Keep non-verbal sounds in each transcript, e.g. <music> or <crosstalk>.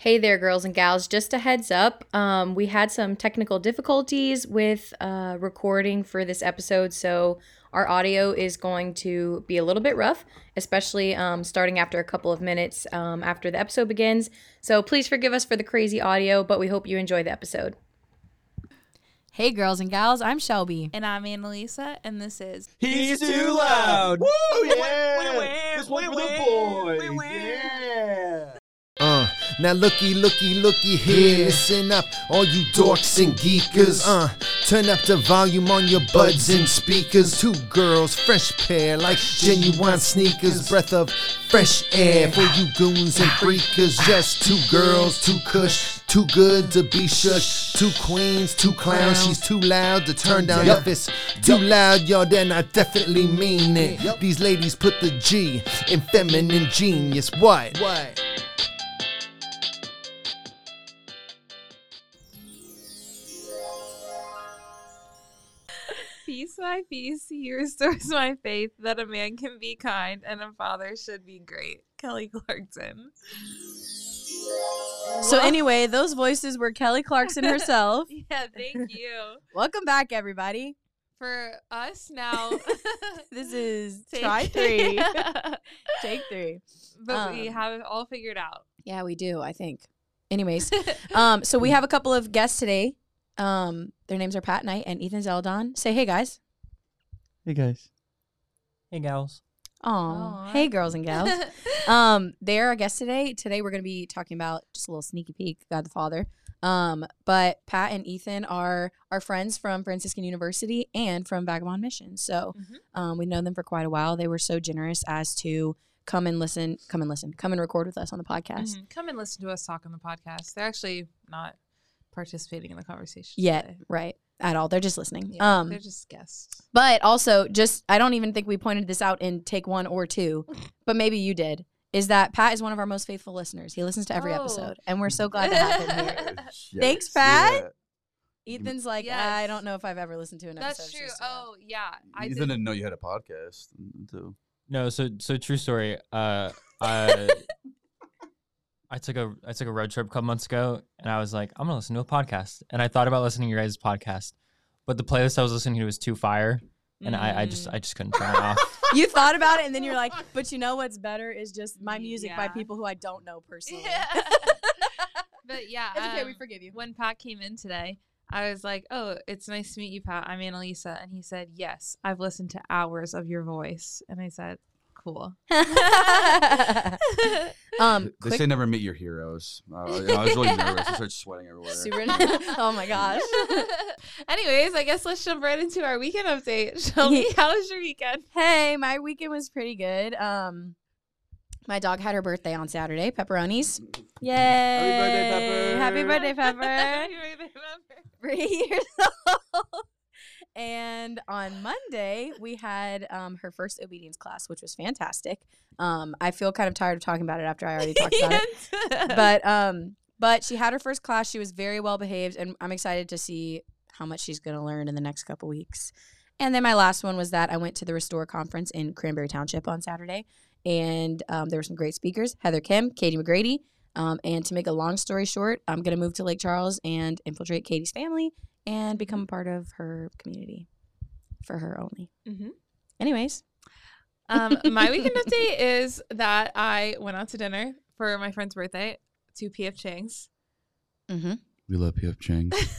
Hey there, girls and gals. Just a heads up, um, we had some technical difficulties with uh, recording for this episode, so our audio is going to be a little bit rough, especially um, starting after a couple of minutes um, after the episode begins. So please forgive us for the crazy audio, but we hope you enjoy the episode. Hey, girls and gals, I'm Shelby. And I'm Annalisa, and this is She's too loud. Woo, yeah. This one for the boys. Yeah. Now looky, looky, looky here. Listen up, all you dorks and geekers. Uh, turn up the volume on your buds and speakers. Two girls, fresh pair, like genuine sneakers. Breath of fresh air for you goons and freakers. Just two girls, two cush, too good to be shush. Two queens, two clowns. She's too loud to turn down if it's too loud, y'all. Then I definitely mean it. These ladies put the G in feminine genius. What? What? Peace, by piece, He restores <laughs> my faith that a man can be kind and a father should be great. Kelly Clarkson. So, anyway, those voices were Kelly Clarkson herself. <laughs> yeah, thank you. <laughs> Welcome back, everybody. For us now, This is Take- try three. Take three. but we Um, have it all figured out. Yeah, we do, I think. Anyways, um, so we have a couple of guests today. Um, their names are Pat Knight and Ethan Zeldon. Say hey, guys. Hey guys. Hey, gals. Aw. Aw. Hey, girls and gals. <laughs> um, they're our guests today. Today we're going to be talking about just a little sneaky peek, God the Father. Um, but Pat and Ethan are our friends from Franciscan University and from Vagabond Mission. So Mhm. um, we've known them for quite a while. They were so generous as to come and listen, come and listen, come and record with us on the podcast. Mhm. Come and listen to us talk on the podcast. They're actually not participating in the conversation Yeah, today. right? At all. They're just listening. Yeah, um, they're just guests. But also, just I don't even think we pointed this out in take one or two, but maybe you did. Is that Pat is one of our most faithful listeners. He listens to every Oh. episode, and we're so glad to have him here. <laughs> <laughs> Thanks, Pat. Ethan's like, Yes. I don't know if I've ever listened to an episode. That's true. Oh yeah, I Ethan did. didn't know you had a podcast until No, so so true story. Uh, I <laughs> I took a I took a road trip a couple months ago, and I was like, I'm gonna listen to a podcast, and I thought about listening to your guys' podcast, but the playlist I was listening to was too fire, and I, I just Mm. I just couldn't turn it off. <laughs> You thought about it, and then you're like, but you know what's better is just my music by people who I don't know personally. Yeah. <laughs> but yeah, It's okay, we um, forgive you. when Pat came in today, I was like, "Oh, it's nice to meet you, Pat. I'm Annalisa," and he said, "Yes, I've listened to hours of your voice," and I said, "Cool." <laughs> <laughs> um, they quick, say never meet your heroes. Uh, I was really nervous. I started <laughs> sweating everywhere. super. oh my gosh. Anyways, I guess let's jump right into our weekend update. Shelby, how was your weekend? Hey, my weekend was pretty good. Um, my dog had her birthday on Saturday. Pepperonis. Yay! Happy birthday, Pepper. Happy birthday, Pepper. Three years old. And on Monday, we had um, her first obedience class, which was fantastic. Um, I feel kind of tired of talking about it after I already talked about it. <laughs> <laughs> But um, but she had her first class. She was very well behaved, and I'm excited to see how much she's going to learn in the next couple weeks. And then my last one was that I went to the Restore conference in Cranberry Township on Saturday, and um, there were some great speakers: Heather Khym, Katie McGrady. Um, and to make a long story short, I'm going to move to Lake Charles and infiltrate Katie's family and become part of her community for her only. Mhm. Anyways, Um, my weekend <laughs> update is that I went out to dinner for my friend's birthday to PF Chang's. mm-hmm. we love PF Chang. <laughs> <laughs>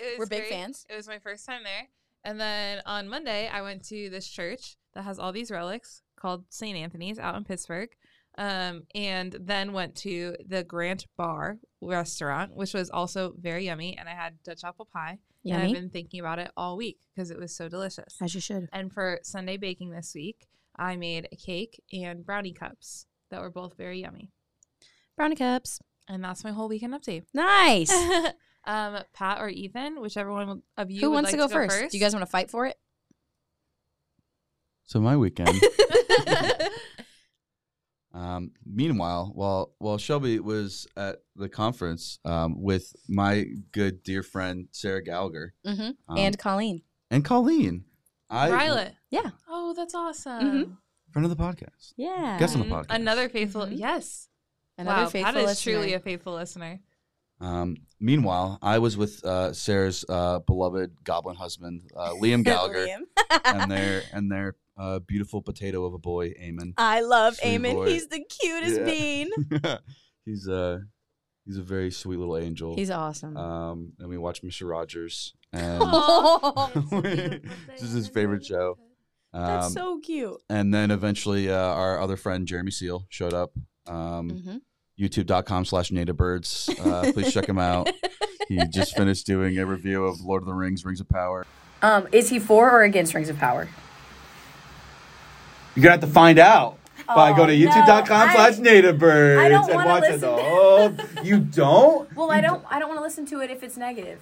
It we're was big great. fans. It was my first time there. And then on Monday, I went to this church that has all these relics called St. Anthony's out in Pittsburgh. Um, and then went to the Grant Bar restaurant, which was also very yummy. And I had Dutch apple pie. And I've been thinking about it all week because it was so delicious. as you should. And for Sunday baking this week, I made a cake and brownie cups that were both very yummy. Brownie cups. And that's my whole weekend update. Nice. <laughs> um, Pat or Ethan, whichever one of you Who would wants like to go, first? Do you guys want to fight for it? So my weekend. <laughs> <laughs> Um, meanwhile, while while Shelby was at the conference um, with my good dear friend Sarah Gallagher Mm-hmm. um, and Colleen. and Colleen, I Violet. Yeah. Oh, that's awesome. Mhm. friend of the podcast. Yeah. Guess on the podcast. Another faithful. Mhm. Yes. Another wow, faithful that is listener. truly a faithful listener. Um, meanwhile, I was with uh, Sarah's uh, beloved goblin husband, uh, Liam <laughs> Gallagher, Liam. and their and their uh, beautiful potato of a boy, Eamon. I love Sweet Eamon. boy. He's the cutest Yeah. bean. <laughs> he's uh he's a very sweet little angel. He's awesome. um, and we watched Mr. Rogers, and <laughs> <laughs> this is his favorite show. Um, that's so cute. and then eventually, uh, our other friend Jeremy Seal showed up. Um, Mhm. YouTube.com slash native birds. Uh, please check him out. He just finished doing a review of Lord of the Rings, Rings of Power. Um, is he for or against Rings of Power? You're gonna have to find out by Oh, going to youtube.com I- slash native birds and wanna watching the whole. <laughs> You don't? Well, I don't. I don't want to listen to it if it's negative.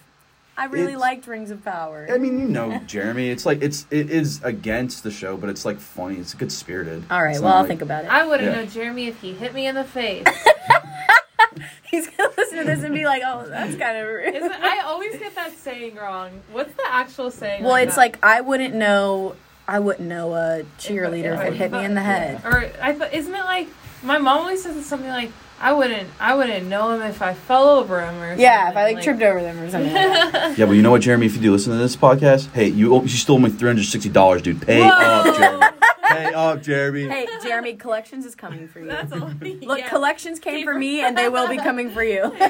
I really It's- liked Rings of Power. I mean, you know, <laughs> Jeremy. It's like it's it is against the show, but it's like funny. It's good spirited. All right. It's Well, I'll like- think about it. I wouldn't Yeah. know Jeremy if he hit me in the face. <laughs> He's gonna listen to this and be like, "Oh, that's kind of rude." Isn't, I always get that saying wrong. What's the actual saying? well, like it's that? like I wouldn't know. I wouldn't know a cheerleader if, if it hit me in the head. Or I thought, isn't it like my mom always says it's something like, "I wouldn't, I wouldn't know him if I fell over him or Yeah, if I like, tripped over them or something. Like. <laughs> Yeah, but you know what, Jeremy? If you do listen to this podcast, hey, you you stole me three hundred sixty dollars, dude. Pay up, Jeremy. Pay up, Jeremy. Hey, Jeremy, collections is coming for you. That's all. <laughs> Look, yeah. collections came for me, and they will be coming for you. <laughs>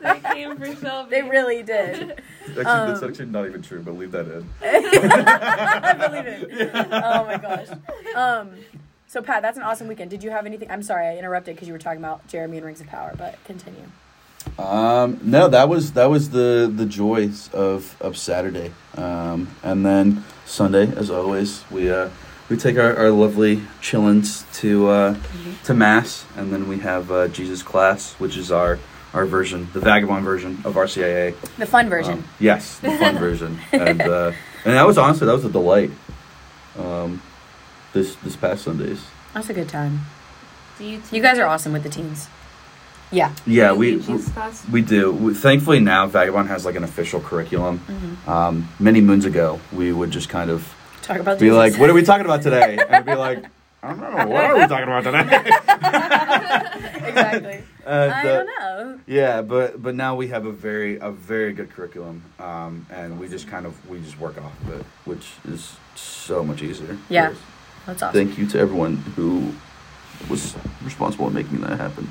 They came for Shelby. they really did. Actually, that's Um, actually not even true, but leave that in. I <laughs> believe it. Oh my gosh. Um, so Pat, that's an awesome weekend. Did you have anything? I'm sorry, I interrupted because you were talking about Jeremy and Rings of Power, but continue. Um, no, that was that was the the joys of of Saturday, um, and then Sunday, as always, we uh we take our, our lovely chillins to uh to mass, and then we have uh, Jesus class, which is our our version, the vagabond version of RCIA. The fun version. Um, yes, the fun <laughs> version, and uh, and that was honestly that was a delight. Um, this this past Sundays. That's a good time. Do you, You guys are awesome with the teens. Yeah. Yeah, do we. you teach class? We do. We, thankfully, now Vagabond has like an official curriculum. Mm-hmm. Um, many moons ago, we would just kind of Talk about be Jesus. like, "What are we talking about today?" And be like, "I don't know. What are we talking about today?" <laughs> <laughs> exactly. <laughs> And, I uh, don't know. Yeah, but but now we have a very a very good curriculum, um, and we just kind of we just work off of it, which is so much easier. Yeah. That's awesome. Thank you to everyone who was responsible in making that happen.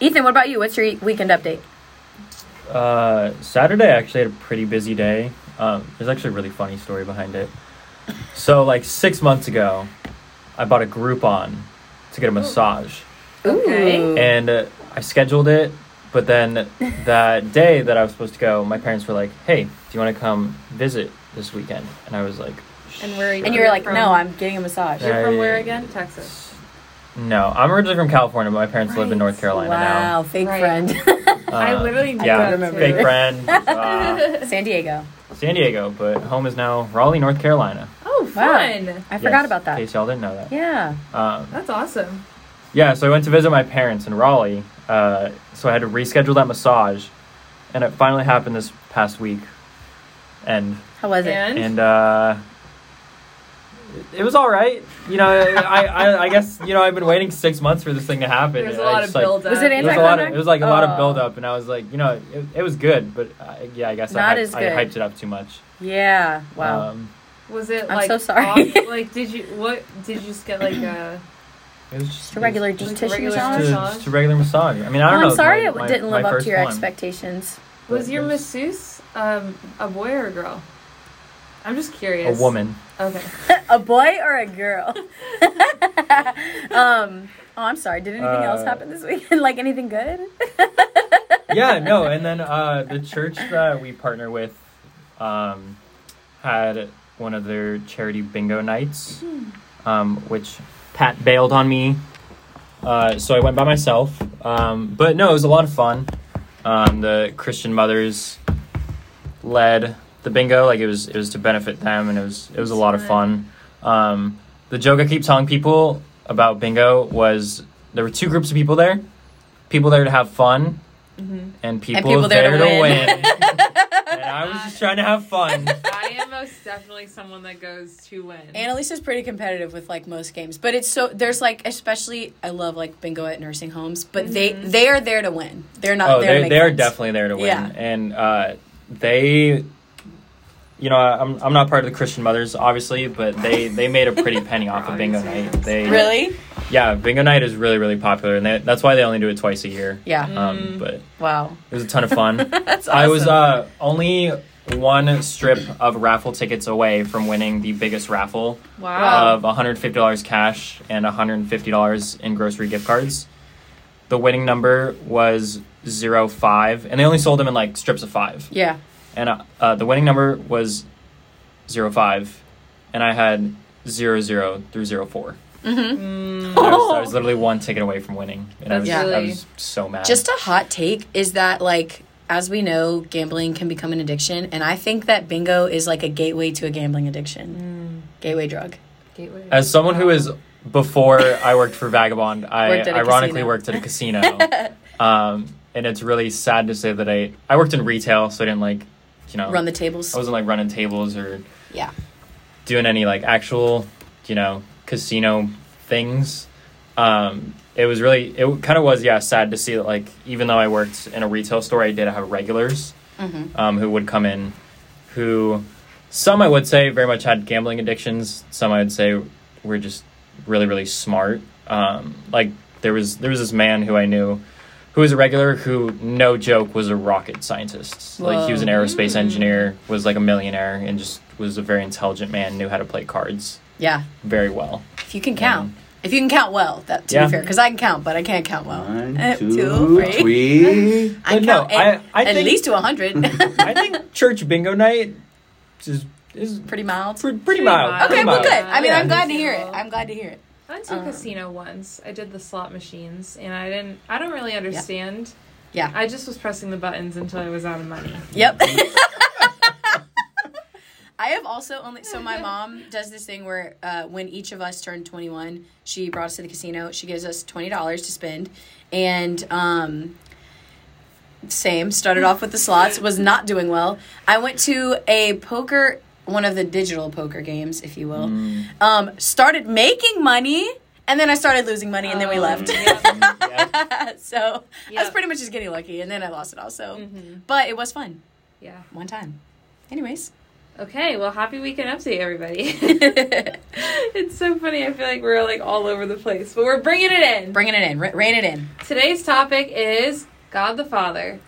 Ethan, what about you? What's your weekend update? Uh, Saturday I actually had a pretty busy day. Um, there's actually a really funny story behind it. So like six months ago, I bought a Groupon to get a massage, Okay. And uh, I scheduled it. But then that <laughs> day that I was supposed to go, my parents were like, "Hey, do you want to come visit this weekend?" And I was like, And where are you? And you were like, from? no, I'm getting a massage. You're from where again? Texas. "No, I'm originally from California, but my parents live in North Right. Carolina Wow, fake Right. friend. now." <laughs> <laughs> I Uh, literally I yeah, don't remember. fake friend, uh, San Diego. San Diego, but home is now Raleigh, North Carolina. Oh, Wow. fun. I forgot Yes, about In that. case y'all didn't know that. Yeah. Um, That's awesome. Yeah, so I went to visit my parents in Raleigh. Uh, so I had to reschedule that massage, and it finally happened this past week. And How was it? And, and uh, it, it was all right. You know, I, I I guess you know I've been waiting six months for this thing to happen. there's a and I lot of just, like, build up. Was it It was a lot of it was like a lot Oh. of build up, and I was like, you know, it, it was good, but uh, yeah, I guess Not I, as I good. hyped it up too much. Yeah. Wow. Um, Was it I'm like so sorry. off- <laughs> like did you what did you just get like a it was just Just a regular Like deep a tissue regular massage. massage? just a regular massage. I mean, I Oh, don't know. I'm sorry my- it my- didn't live up to your one. expectations. was your masseuse um a boy or a girl? I'm just curious. A woman. Okay. <laughs> a boy or a girl? <laughs> um. Oh, I'm sorry. Did anything else Uh, happen this weekend? <laughs> like anything good? yeah, no, and then uh, the church that we partner with um, had one of their charity bingo nights, um, which Pat bailed on me, uh, so I went by myself. Um, but no, it was a lot of fun. Um, the Christian mothers led the bingo, like it was it was to benefit them, and it was it was a lot of fun. Um, the joke I keep telling people about bingo was there were two groups of people there, people there to have fun, and people, people there to there win. <laughs> and I was just trying to have fun. <laughs> I am most definitely someone that goes to win. Annalise is pretty competitive with like most games, but it's so there's like especially I love like bingo at nursing homes, but they they are there to win. They're not. Oh, there to they make they are definitely there to win, Yeah. and uh, they, you know, I'm I'm not part of the Christian Mothers, obviously, but they they made a pretty penny off of bingo night. <laughs> They really. yeah, bingo night is really really popular, and they, that's why they only do it twice a year. Yeah. Um, but Wow. it was a ton of fun. <laughs> That's awesome. I was uh, only one strip of raffle tickets away from winning the biggest raffle wow. of $150 cash and $150 in grocery gift cards. The winning number was zero five, and they only sold them in like strips of five. yeah. And uh, uh, the winning number was zero five, and I had zero zero through zero four. Mm-hmm. I, was, I was literally one ticket away from winning, and I was, That's I was so mad. Just a hot take is that like as we know, gambling can become an addiction, and I think that bingo is like a gateway to a gambling addiction, gateway drug. Gateway. As someone who is before I worked for Vagabond, I Worked ironically casino. worked at a casino. <laughs> um, and it's really sad to say that I I worked in retail, so I didn't like, you know, Run the tables. I wasn't like running tables or Yeah. doing any like actual, you know, casino things. Um, it was really it kind of was yeah sad to see that like even though I worked in a retail store, I did have regulars Mm-hmm. um, who would come in, who some I would say very much had gambling addictions. Some I would say were just really really smart. Um, like there was there was this man who I knew who was a regular who no joke was a rocket scientist. Like he was an aerospace engineer, was like a millionaire, and just was a very intelligent man. Knew how to play cards Yeah. very well. If you can count. If you can count well, that to Yeah. be fair, because I can count, but I can't count well. One, Uh, two, two, three. three. <laughs> I But no, count at, I- I at think- least to hundred. <laughs> I think church bingo night is is Pretty mild. pre- pretty mild. mild. Okay, pretty well, mild. good. I mean, Yeah. I'm glad to hear it. I'm glad to hear it. I went to a Um, casino once. I did the slot machines, and I didn't. I don't really understand. Yeah. I just was pressing the buttons until I was out of money. Yep. <laughs> I have also only so my <laughs> mom does this thing where uh, when each of us turned 21, she brought us to the casino. She gives us twenty dollars to spend, and um, same started off with the slots. Was not doing well. I went to a poker, one of the digital poker games, if you will. Mm. Um, started making money, and then I started losing money, and then we Um, left. Yeah. <laughs> so I was pretty much just getting lucky, and then I lost it all. So, Mhm. but it was fun Yeah. one time. Anyways. Okay. Well, happy weekend update, everybody. <laughs> it's so funny. I feel like we're like all over the place, but we're bringing it in. Bringing it in, rein it in. Today's topic is God the Father.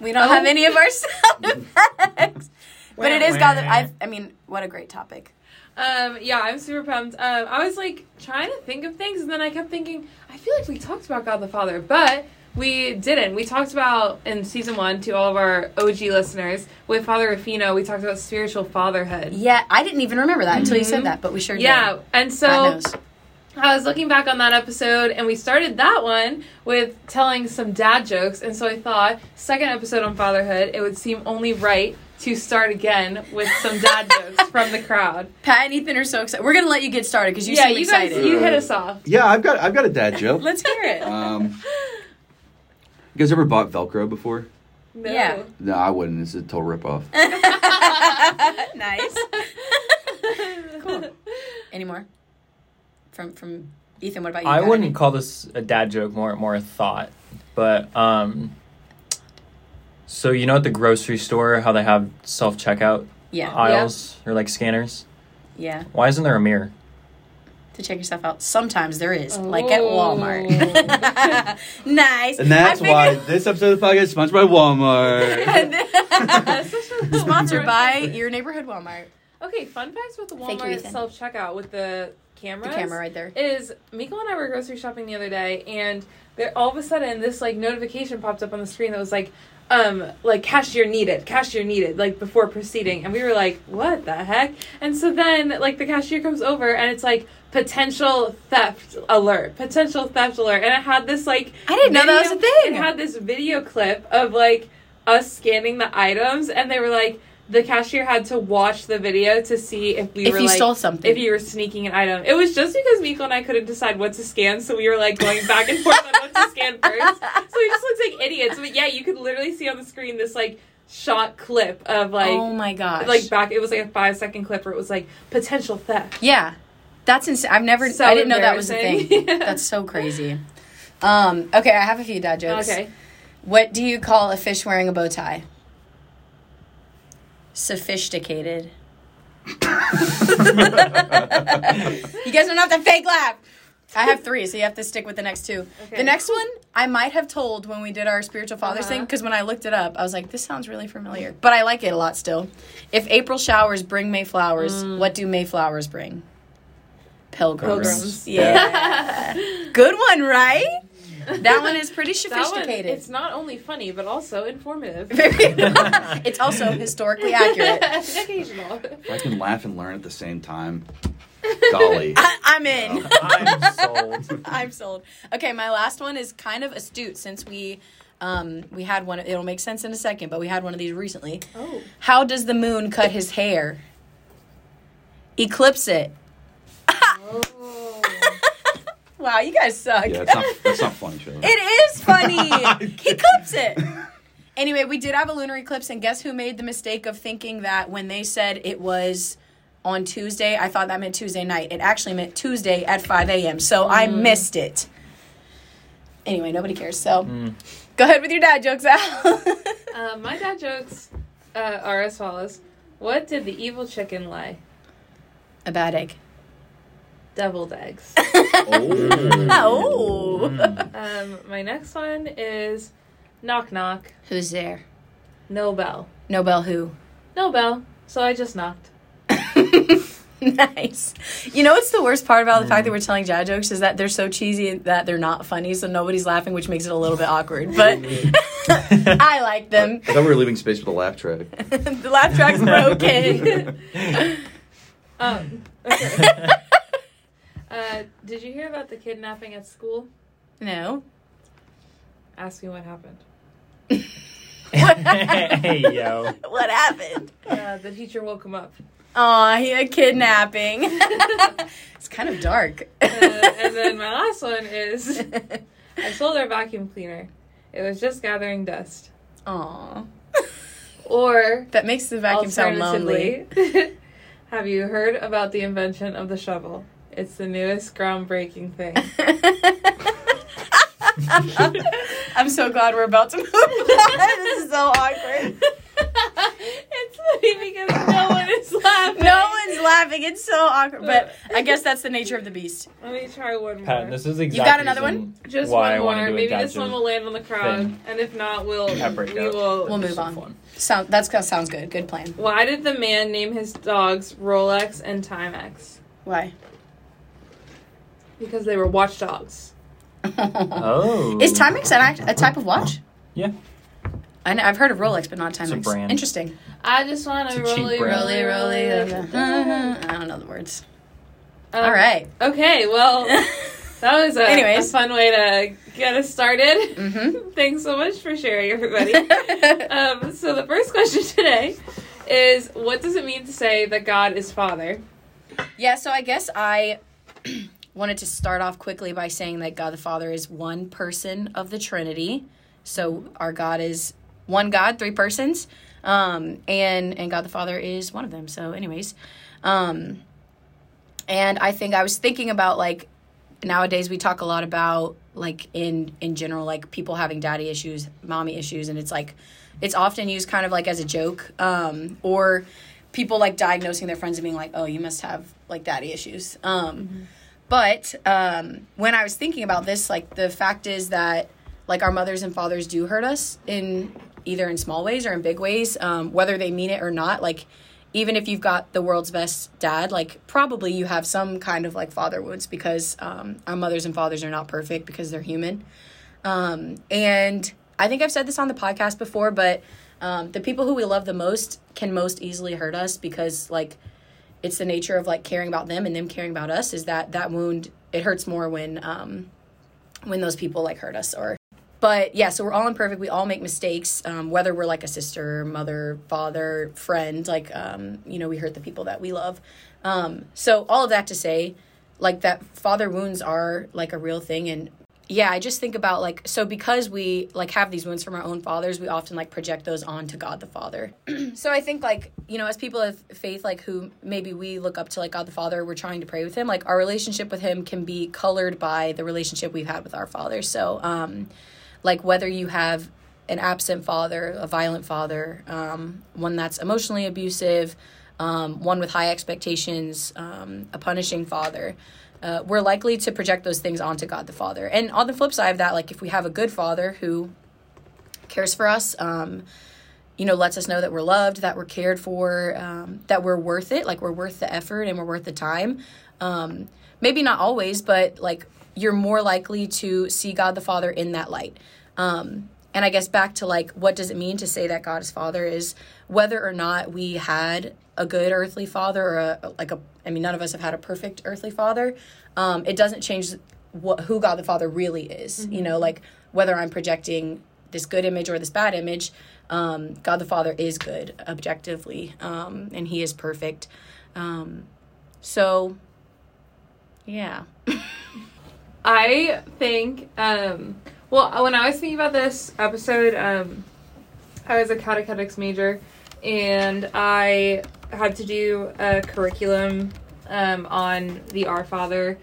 We don't Oh. have any of our <laughs> sound <laughs> effects, but it is God. I, I mean, what a great topic. Um, yeah, I'm super pumped. Um, I was like trying to think of things, and then I kept thinking, I feel like we talked about God the Father, but we didn't. We talked about in season one to all of our OG listeners with Father Rufino. We talked about spiritual fatherhood. Yeah, I didn't even remember that until you said that, but we sure did. Yeah, and so I was looking back on that episode, and we started that one with telling some dad jokes, and so I thought second episode on fatherhood, it would seem only right to start again with some dad <laughs> jokes from the crowd. Pat and Ethan are so excited. We're gonna let you get started because you yeah, seem you excited. guys, you hit us off. Yeah, I've got I've got a dad joke. Let's hear it. Um, <laughs> you guys ever bought Velcro before? No. Yeah. No, I wouldn't. It's a total ripoff. <laughs> nice. cool. Any more? From from Ethan, what about you? I Got wouldn't any? call this a dad joke, more more a thought. But um so you know at the grocery store how they have self checkout Yeah, aisles or like scanners? yeah. Why isn't there a mirror? To check yourself out. Sometimes there is, like at Oh. Walmart. <laughs> nice. And that's I why this episode of the podcast is sponsored by Walmart. <laughs> <laughs> Sponsored by your neighborhood Walmart. Okay, fun facts with the Walmart self checkout with the camera. The camera right there. is Miko and I were grocery shopping the other day, and there all of a sudden this like notification popped up on the screen that was like, um, like cashier needed, cashier needed, like before proceeding, and we were like, what the heck? And so then like the cashier comes over, and it's like potential theft alert, potential theft alert, and it had this like I didn't know that was a thing. It had this video clip of like us scanning the items, and they were like. The cashier had to watch the video to see if we if were you like stole something. if you were sneaking an item. It was just because Miko and I couldn't decide what to scan, so we were like going back and forth on what to scan first. So we just looked like idiots. But yeah, you could literally see on the screen this like shot clip of like oh my gosh. like back. It was like a five second clip where it was like potential theft. yeah. That's insane. I've never So I didn't know that was a thing. <laughs> That's so crazy. Um, okay, I have a few dad jokes. Okay. What do you call a fish wearing a bow tie? Sophisticated. you guys don't have to fake laugh. I have three, so you have to stick with the next two. Okay. The next one, I might have told when we did our spiritual fathers thing, Uh-huh. because when I looked it up, I was like, this sounds really familiar. But I like it a lot still. If April showers bring May flowers, what do May flowers bring? Pilgrims. Pilgrims. Yeah. <laughs> Good one, right? That one is pretty <laughs> That one, sophisticated. it's not only funny but also informative. <laughs> it's also historically accurate. Occasional. If I can laugh and learn at the same time, golly. I, I'm in. I'm sold. I'm sold. Okay, my last one is kind of astute since we um, we had one. It'll make sense in a second, but we had one of these recently. Oh. How does the moon cut his hair? Eclipse it. Oh. Wow, you guys suck. Yeah, that's not, that's not funny, Shirley. It is funny. <laughs> he clips it. Anyway, we did have a lunar eclipse, and guess who made the mistake of thinking that when they said it was on Tuesday, I thought that meant Tuesday night. It actually meant Tuesday at 5 a.m., so I missed it. Anyway, nobody cares, so go ahead with your dad jokes, Al. <laughs> Uh, my dad jokes uh, are as follows. What did the evil chicken lay? a bad egg. Deviled eggs. <laughs> Oh. <laughs> um, my next one is knock knock. Who's there? No bell. Nobel who? No bell. So I just knocked. <laughs> nice. You know what's the worst part about the fact that we're telling dad jokes is that they're so cheesy that they're not funny, so nobody's laughing, which makes it a little bit awkward. But I like them. I thought we were leaving space for the laugh track. the laugh track's broken. Um, okay. Uh, did you hear about the kidnapping at school? no. Ask me what happened. <laughs> hey yo. What happened? Uh, the teacher woke him up. Aw, he had kidnapping. <laughs> it's kind of dark. Uh, and then my last one is I sold our vacuum cleaner. It was just gathering dust. Aw. Or That makes the vacuum sound lonely. alternatively, <laughs> have you heard about the invention of the shovel? It's the newest groundbreaking thing. <laughs> I'm so glad we're about to move on. <laughs> this is so awkward. it's funny because no one is laughing. No one's laughing. It's so awkward. But I guess that's the nature of the beast. Let me try one more. Pat, this is exactly. You got another one? Just one more. Maybe this one will land on the crowd, thing. and if not, we'll we will. We'll move on. fun. Sound that's that sounds good. Good plan. Why did the man name his dogs Rolex and Timex? Why? Because they were watchdogs. Oh. Is Timex an act, a type of watch? Yeah. I know, I've heard of Rolex, but not Timex. a brand. Interesting. I just want to a cheap rolly, brand. rolly, Rolly, rolly. rolly. I don't know the words. Um, All right. Okay, well, <laughs> that was a, Anyways. a fun way to get us started. Mm-hmm. <laughs> Thanks so much for sharing, everybody. <laughs> um, so the first question today is, what does it mean to say that God is Father? Yeah, so I guess I <clears throat> wanted to start off quickly by saying that God the Father is one person of the Trinity. So our God is one God, three persons. Um, and and God the Father is one of them. So anyways, um, and I think I was thinking about like nowadays we talk a lot about like in in general like people having daddy issues, mommy issues and it's like it's often used kind of like as a joke um, or people like diagnosing their friends and being like, "Oh, you must have like daddy issues." Um, But um, when I was thinking about this, like the fact is that like our mothers and fathers do hurt us in either in small ways or in big ways, um, whether they mean it or not. Like even if you've got the world's best dad, like probably you have some kind of like father wounds because um, our mothers and fathers are not perfect because they're human. Um, and I think I've said this on the podcast before, but um, the people who we love the most can most easily hurt us because like it's the nature of like caring about them and them caring about us is that that wound it hurts more when um when those people like hurt us or but yeah so we're all imperfect. We all make mistakes um, whether we're like a sister mother father friend like um, you know we hurt the people that we love. Um, so all of that to say like that father wounds are like a real thing and yeah, I just think about like so because we like have these wounds from our own fathers, we often like project those onto God the Father. <clears throat> so I think like you know as people of faith like who maybe we look up to like God the Father, we're trying to pray with Him. Like our relationship with Him can be colored by the relationship we've had with our Father. So um, like whether you have an absent father, a violent father, um, one that's emotionally abusive, um, one with high expectations, um, a punishing father. Uh, we're likely to project those things onto God the Father. And on the flip side of that, like if we have a good father who cares for us, um, you know, lets us know that we're loved, that we're cared for, um, that we're worth it, like we're worth the effort and we're worth the time. Um, maybe not always, but like you're more likely to see God the Father in that light. Um, and I guess back to like, what does it mean to say that God is Father is whether or not we had a good earthly father or a, like a, I mean, none of us have had a perfect earthly father. Um, it doesn't change what who God the Father really is. You know, like whether I'm projecting this good image or this bad image, um, God the Father is good objectively, um, and He is perfect. Um, so, yeah. <laughs> I think, um, well, when I was thinking about this episode, um, I was a catechetics major and I had to do a curriculum um, on the Our Father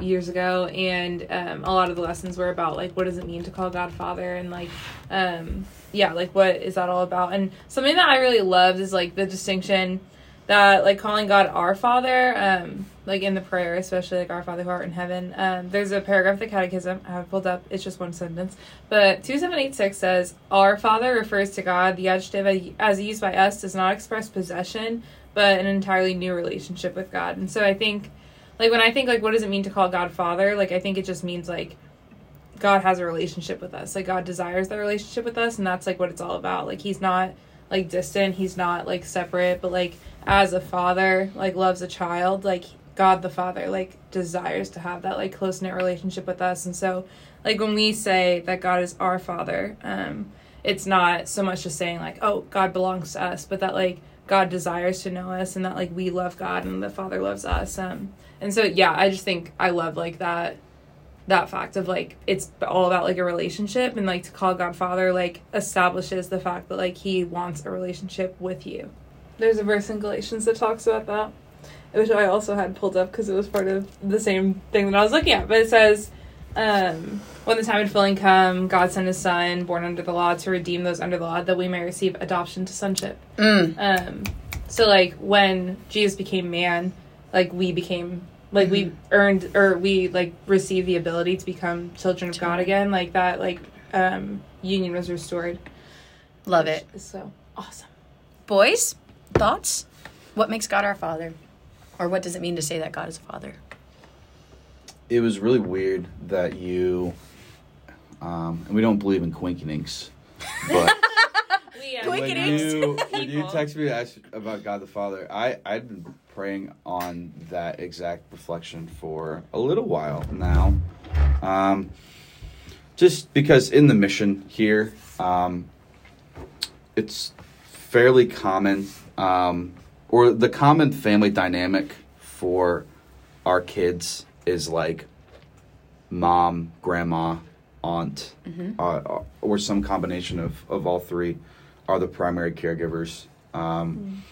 years ago, and um, a lot of the lessons were about like what does it mean to call God Father, and like um, yeah, like what is that all about? And something that I really loved is like the distinction that like calling God our Father, um, like in the prayer, especially like Our Father who art in heaven. Um, there's a paragraph of the Catechism I have pulled up. It's just one sentence, but two seven eight six says Our Father refers to God. The adjective as used by us does not express possession, but an entirely new relationship with God. And so I think, like when I think like what does it mean to call God Father? Like I think it just means like God has a relationship with us. Like God desires that relationship with us, and that's like what it's all about. Like He's not like distant. He's not like separate, but like as a father, like loves a child, like God the Father, like desires to have that like close knit relationship with us. And so, like when we say that God is our Father, um, it's not so much just saying like, oh, God belongs to us, but that like God desires to know us and that like we love God and the Father loves us. Um, and so yeah, I just think I love like that that fact of like it's all about like a relationship and like to call God Father like establishes the fact that like he wants a relationship with you. There's a verse in Galatians that talks about that, which I also had pulled up because it was part of the same thing that I was looking at. But it says, um, "When the time of filling come, God sent His Son, born under the law, to redeem those under the law, that we may receive adoption to sonship." Um, so like when Jesus became man, like we became like we earned or we like received the ability to become children of God again. Like that, like um, union was restored. Love it. So awesome. Boys, thoughts? What makes God our Father? Or what does it mean to say that God is a Father? It was really weird that you, um, and we don't believe in quinkinings, but <laughs> we when you when you text me to about God the Father, I I'd been praying on that exact reflection for a little while now, um, just because in the mission here, um, it's fairly common, um, or the common family dynamic for our kids is like mom, grandma, aunt, uh, or some combination of, of all three are the primary caregivers. Um,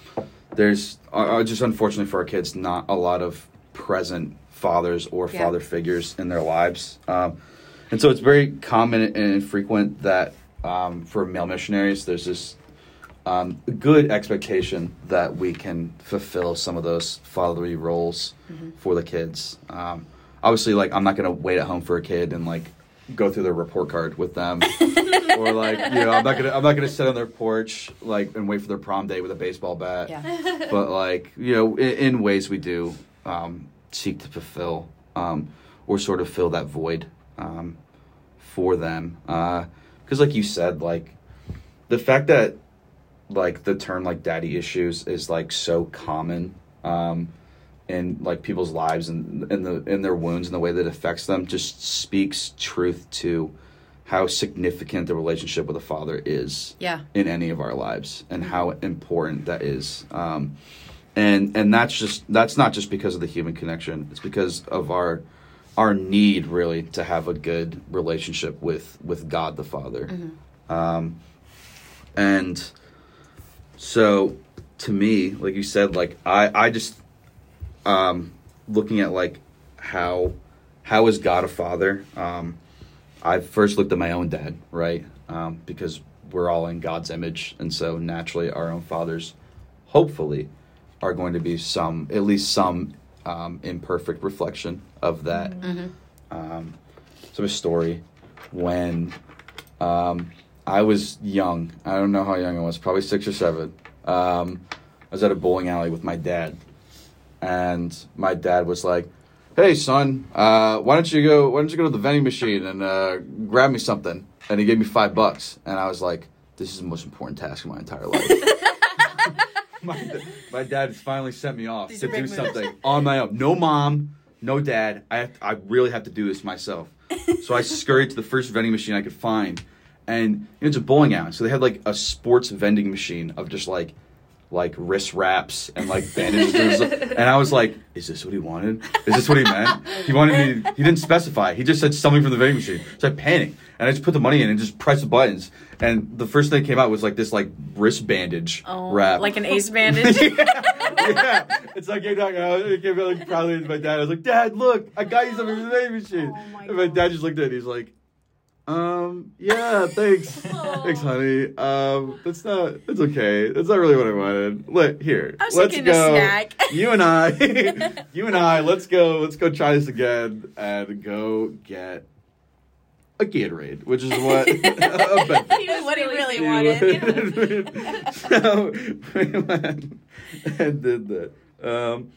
There's uh, uh, just unfortunately for our kids, not a lot of present fathers or Yeah. father figures in their lives, um, and so it's very common and frequent that um, for male missionaries, there's this um, good expectation that we can fulfill some of those fatherly roles for the kids. Um, obviously, like I'm not gonna wait at home for a kid and like go through their report card with them, <laughs> or like you know I'm not gonna I'm not gonna sit on their porch like and wait for their prom day with a baseball bat. Yeah. <laughs> But like you know, in, in ways we do um, seek to fulfill um, or sort of fill that void um, for them. Because like you said, like the fact that like the term like daddy issues is like so common um in like people's lives and in the in their wounds and the way that affects them just speaks truth to how significant the relationship with a father is Yeah. in any of our lives and how important that is um and and that's just that's not just because of the human connection it's because of our our need really to have a good relationship with with God the Father. Um, and so to me, like you said, like I I just um, looking at like how how is God a father? Um, I first looked at my own dad, right? Um, because we're all in God's image, and so naturally, our own fathers, hopefully, are going to be some, at least some, um, imperfect reflection of that. Um, so a story when um, I was young. I don't know how young I was, probably six or seven. Um, I was at a bowling alley with my dad, and my dad was like, "Hey, son, uh, why don't you go? Why don't you go to the vending machine and uh, grab me something?" And he gave me five bucks, and I was like, "This is the most important task of my entire life." <laughs> my, my dad finally sent me off These to do moves. something on my own. No mom, no dad. I have I really have to do this myself. So I scurried to the first vending machine I could find, and you know, it's a bowling alley. So they had like a sports vending machine of just like like wrist wraps and like bandages. and I was like, "Is this what he wanted? Is this what he meant? He wanted me. He didn't specify. He just said something from the vending machine." So I panicked and I just put the money in and just pressed the buttons. And the first thing that came out was like this like wrist bandage Oh, wrap. like an <laughs> ace bandage. yeah, yeah. It's like I came out, it came out like probably to my dad. I was like, Dad, look, I got you something from the vending machine. Oh my and my dad just looked at it. He's like, um, yeah, thanks, <laughs> thanks, honey. Um, that's not, it's okay. That's not really what I wanted. Let here, I was let's go. snack. You and I, <laughs> you and I, let's go. Let's go try this again and go get a Gatorade, which is what. <laughs> He what he really We wanted. so we went and did that. Um,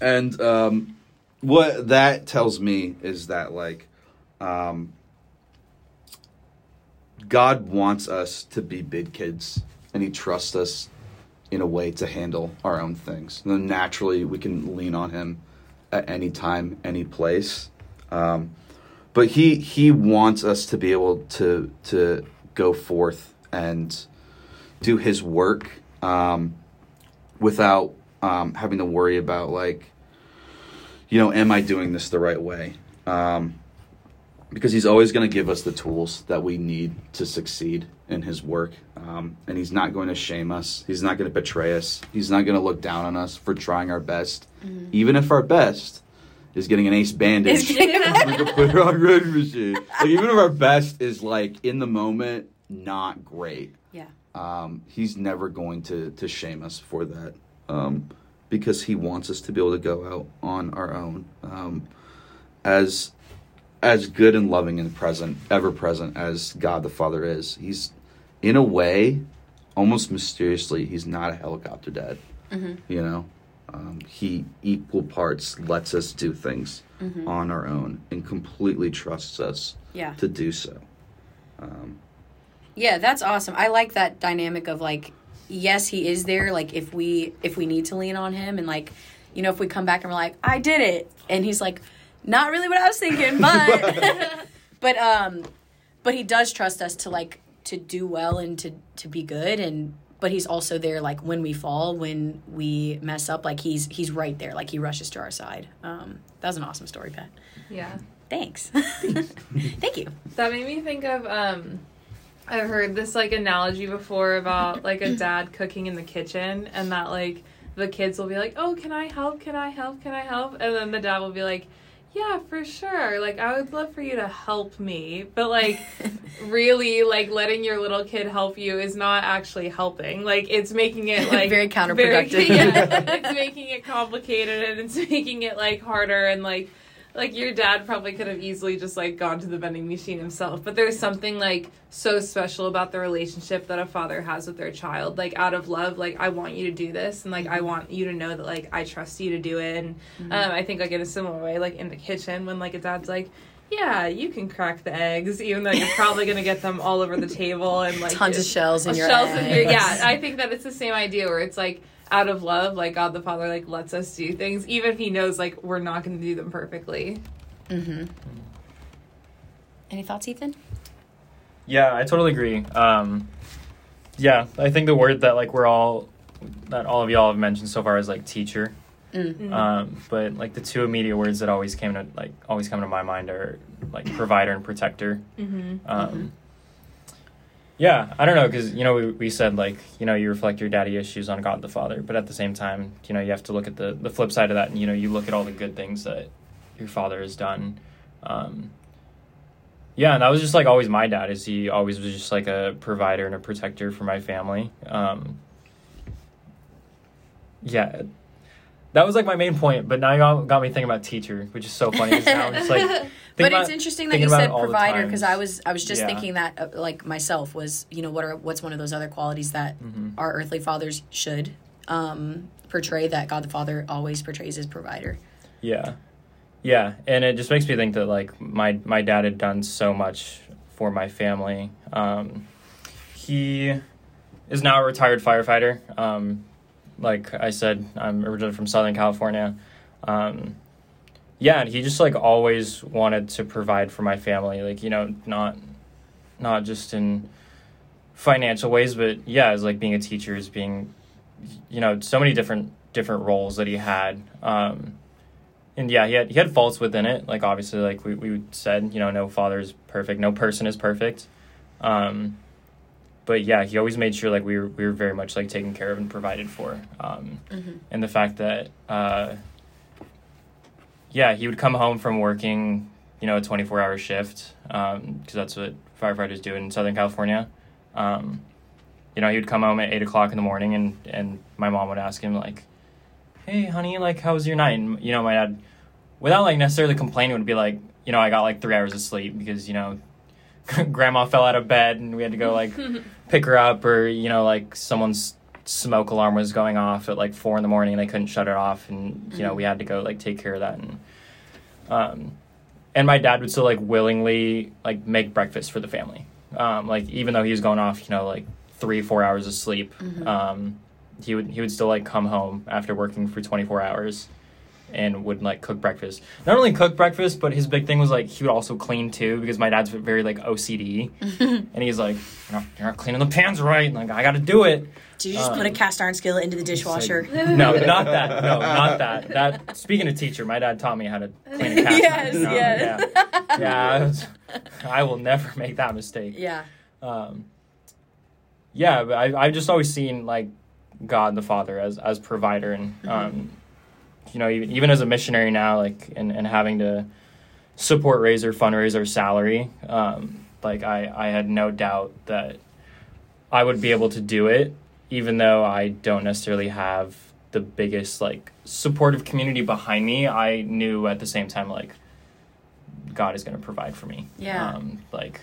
and um, what that tells me is that like um, God wants us to be big kids, and He trusts us in a way to handle our own things. And then naturally, we can lean on Him at any time, any place. Um, but he he wants us to be able to to go forth and do his work um, without um, having to worry about like you know am i doing this the right way um, because he's always going to give us the tools that we need to succeed in his work. Um, and he's not going to shame us. He's not going to betray us. He's not going to look down on us for trying our best. Even if our best is getting an ace bandage. Can <laughs> put it on red machine. Like even if our best is like in the moment not great, yeah. um, he's never going to to shame us for that, um, because he wants us to be able to go out on our own, um, as as good and loving and present, ever present as God the Father is. He's in a way, almost mysteriously, he's not a helicopter dad. You know, um, he equal parts lets us do things on our own and completely trusts us Yeah. to do so. Um, Yeah, that's awesome. I like that dynamic of like, yes, he is there. Like if we if we need to lean on him and like, you know, if we come back and we're like, I did it, and he's like, not really what I was thinking, but <laughs> but um, but he does trust us to like to do well and to to be good and. But he's also there, like when we fall, when we mess up, like he's he's right there, like he rushes to our side. Um, that was an awesome story, Pat. Yeah. Thanks. <laughs> Thank you. That made me think of um I've heard this like analogy before about like a dad <clears throat> cooking in the kitchen and that like the kids will be like, "Oh, can I help? Can I help? Can I help?" And then the dad will be like, "Yeah, for sure. Like I would love for you to help me." But like <laughs> really like letting your little kid help you is not actually helping. Like it's making it <laughs> like Very counterproductive. <laughs> yeah, it's making it complicated and it's making it like harder and like like your dad probably could have easily just like gone to the vending machine himself but there's something like so special about the relationship that a father has with their child like out of love like i want you to do this and like i want you to know that like i trust you to do it and um, i think like in a similar way like in the kitchen when like a dad's like yeah, you can crack the eggs, even though you're probably gonna get them all over the table and like Tons of shells in your shells in your yeah. I think that it's the same idea where it's like out of love, like God the Father like lets us do things, even if He knows like we're not gonna do them perfectly. Mm-hmm. Any thoughts, Ethan? Yeah, I totally agree. Um, yeah, I think the word that like we're all that all of y'all have mentioned so far is like teacher. Mm. Um, but like the two immediate words that always came to like always come to my mind are like provider and protector. Mm-hmm. Um, Yeah, I don't know because you know we, we said like you know you reflect your daddy issues on God the Father, but at the same time you know you have to look at the the flip side of that, and you know you look at all the good things that your father has done. Um, yeah, and that was just like always my dad. Is he always was just like a provider and a protector for my family. Um, yeah, that was like my main point. But now you got, me thinking about teacher, which is so funny. now I'm just like, <laughs> but about- it's interesting that you said it all the provider because I was I was just Yeah. thinking that uh, like myself was you know what are what's one of those other qualities that Mhm. our earthly fathers should um, portray that God the Father always portrays as provider. Yeah. Yeah, and it just makes me think that like my my dad had done so much for my family. Um, he is now a retired firefighter. Um, like I said, I'm originally from Southern California. Um, yeah, and he just like always wanted to provide for my family. Like you know, not not just in financial ways, but yeah, as like being a teacher, as being you know so many different different roles that he had. Um, and yeah, he had he had faults within it. Like obviously, like we, we said, you know, no father is perfect, no person is perfect. Um, but yeah, he always made sure like we were we were very much like taken care of and provided for. Um, and the fact that uh, yeah, he would come home from working, you know, a twenty four hour shift because that's what firefighters do in Southern California. Um, you know, he would come home at eight o'clock in the morning, and and my mom would ask him like, "Hey, honey, like, how was your night?" And you know, my dad, without like necessarily complaining, would be like, "You know, I got like three hours of sleep because you know, <laughs> grandma fell out of bed and we had to go like <laughs> pick her up, or you know, like someone's smoke alarm was going off at like four in the morning and they couldn't shut it off, and you know, we had to go like take care of that and." Um, and my dad would still like willingly like make breakfast for the family. Um, like even though he was going off you know like three four hours of sleep um, he would he would still like come home after working for 24 hours and would like cook breakfast. Not only cook breakfast but his big thing was like he would also clean too because my dad's very like ocd <laughs> and he's like you're not, you're not cleaning the pans right. And like i gotta do it Did you just Um, put a cast iron skillet into the dishwasher? like- <laughs> no, not that. No, not that. That. Speaking of teacher, my dad taught me how to clean a cast <laughs> Yes, iron. Yes. Yeah, yeah I, was- I will never make that mistake. yeah. Um, yeah, but I, I've just always seen like God the Father as as provider, and um, you know, even, even as a missionary now, like and, and having to support Razor fundraiser salary, um, like I I had no doubt that I would be able to do it, even though I don't necessarily have the biggest like supportive community behind me. I knew at the same time like God is going to provide for me. Yeah. Um, like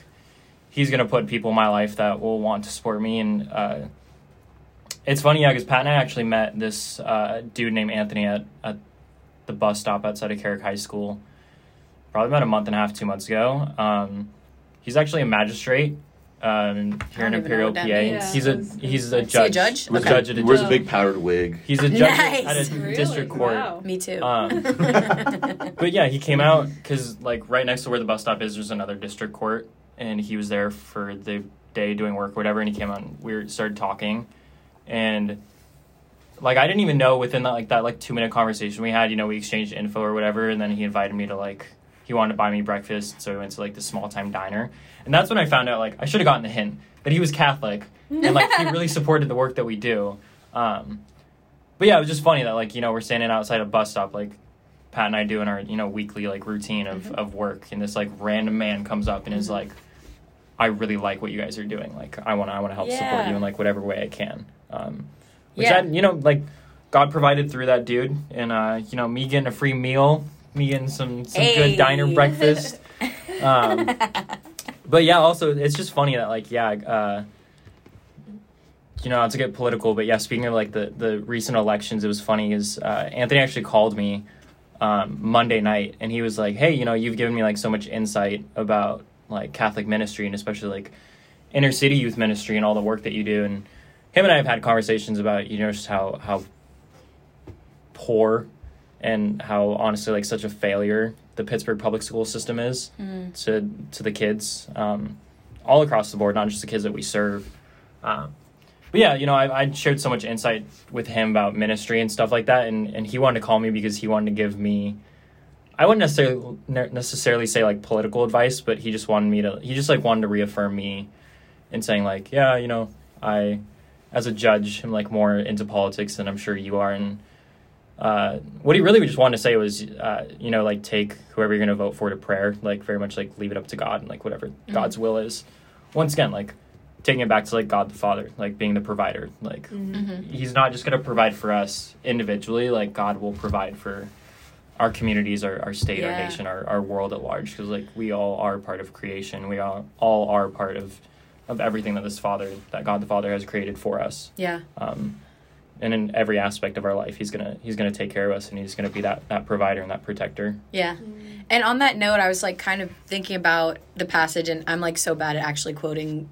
he's going to put people in my life that will want to support me and uh, it's funny yeah because pat and i actually met this uh, dude named anthony at, at the bus stop outside of carrick high school probably about a month and a half two months ago um, he's actually a magistrate um, here I in don't even know imperial pa that means. he's a Yeah. he's a Is he a judge judge? a Okay. judge at a He wears a big powdered wig. he's a judge Nice. at a district court Wow. Me too. um, <laughs> but yeah, he came out because like right next to where the bus stop is, there's another district court, and he was there for the day doing work, or whatever. And he came out, and we started talking, and like I didn't even know within that like that like two minute conversation we had, you know, we exchanged info or whatever, and then he invited me to like he wanted to buy me breakfast, so we went to like the small time diner, and that's when I found out like I should have gotten the hint that he was Catholic, and like he really <laughs> supported the work that we do. Um, but yeah, it was just funny that like you know we're standing outside a bus stop like Pat and I doing our you know weekly like routine of, of work, and this like random man comes up and is like, "I really like what you guys are doing. Like I want to I want to help support you in like whatever way I can." Um, which Yeah. I you know like God provided through that dude, and uh, you know me getting a free meal, me getting some some Hey. good diner breakfast. <laughs> Um, but yeah, also it's just funny that like yeah. Uh, you know, not to get political, but yeah, speaking of like the, the recent elections, it was funny is uh, Anthony actually called me um, Monday night and he was like, hey, you know, you've given me like so much insight about like Catholic ministry and especially like inner city youth ministry and all the work that you do. And him and I have had conversations about, you know, just how, how poor and how honestly like such a failure the Pittsburgh public school system is to, to the kids um, all across the board, not just the kids that we serve. But but yeah, you know, I, I shared so much insight with him about ministry and stuff like that, and, and he wanted to call me because he wanted to give me. I wouldn't necessarily necessarily say like political advice, but he just wanted me to. He just like wanted to reaffirm me, in saying like, yeah, you know, I, as a judge, I'm like more into politics than I'm sure you are, and uh, what he really just wanted to say was, uh, you know, like take whoever you're going to vote for to prayer, like very much like leave it up to God and like whatever God's will is. Once again, like taking it back to like God the Father, like being the provider. Like He's not just going to provide for us individually. Like God will provide for our communities, our, our state, our nation, our, our world at large. Because like we all are part of creation. We all all are part of of everything that this Father, that God the Father has created for us Yeah. um, and in every aspect of our life he's gonna he's gonna take care of us and he's gonna be that that provider and that protector Yeah. And on that note, I was like kind of thinking about the passage, and I'm like so bad at actually quoting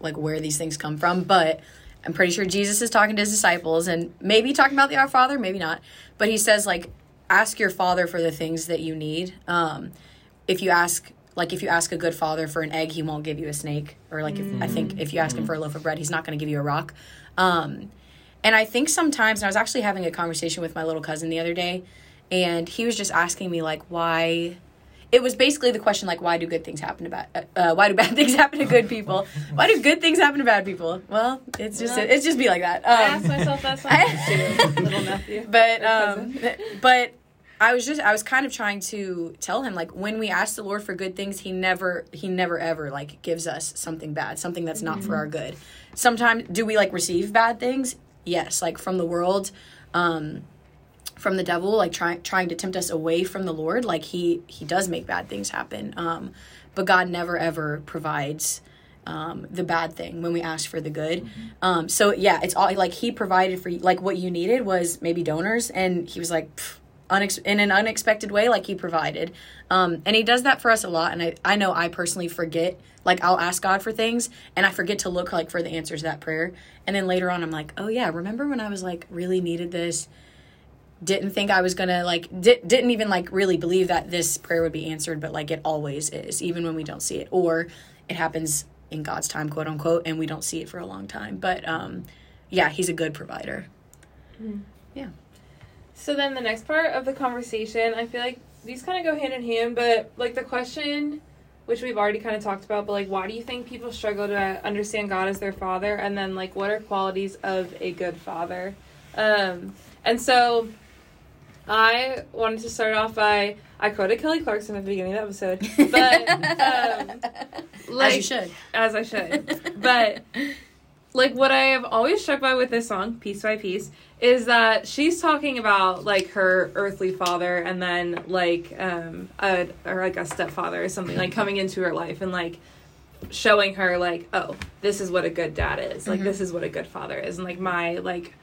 like where these things come from, but I'm pretty sure Jesus is talking to his disciples and maybe talking about the Our Father, maybe not. But he says, like, ask your father for the things that you need. Um, if you ask like if you ask a good father for an egg, he won't give you a snake. Or like if I think if you ask him for a loaf of bread, he's not gonna give you a rock. Um, and I think sometimes, and I was actually having a conversation with my little cousin the other day, and he was just asking me like why. It was basically the question like why do good things happen to bad uh, uh, why do bad <laughs> things happen to good people why do good things happen to bad people well it's just it's just be like that I um, asked myself that sometimes too, <laughs> little nephew. but um but I was just I was kind of trying to tell him like when we ask the Lord for good things, he never he never ever like gives us something bad, something that's not for our good. Sometimes do we like receive bad things? Yes, like from the world, um from the devil like trying trying to tempt us away from the Lord, like he he does make bad things happen. Um but God never ever provides um, the bad thing when we ask for the good. Um, so yeah, it's all like he provided for you. Like what you needed was maybe donors, and he was like, unex- in an unexpected way, like he provided. Um, and he does that for us a lot. And I, I know I personally forget. Like I'll ask God for things, and I forget to look like for the answers to that prayer. And then later on, I'm like, oh yeah, remember when I was like really needed this? Didn't think I was gonna like di- didn't even like really believe that this prayer would be answered, but like it always is, even when we don't see it, or it happens in God's time, quote unquote, and we don't see it for a long time. But um, yeah, he's a good provider. So then the next part of the conversation, I feel like these kind of go hand in hand, but like the question, which we've already kind of talked about, but like why do you think people struggle to understand God as their father? And then like what are qualities of a good father? Um, and so I wanted to start off by I quoted Kelly Clarkson at the beginning of the episode, but <laughs> um, like, As you should. as I should. but <laughs> like what I have always struck by with this song, piece by piece, is that she's talking about like her earthly father and then like um a or like a stepfather or something like coming into her life and like showing her like oh this is what a good dad is. Like this is what a good father is. And like my like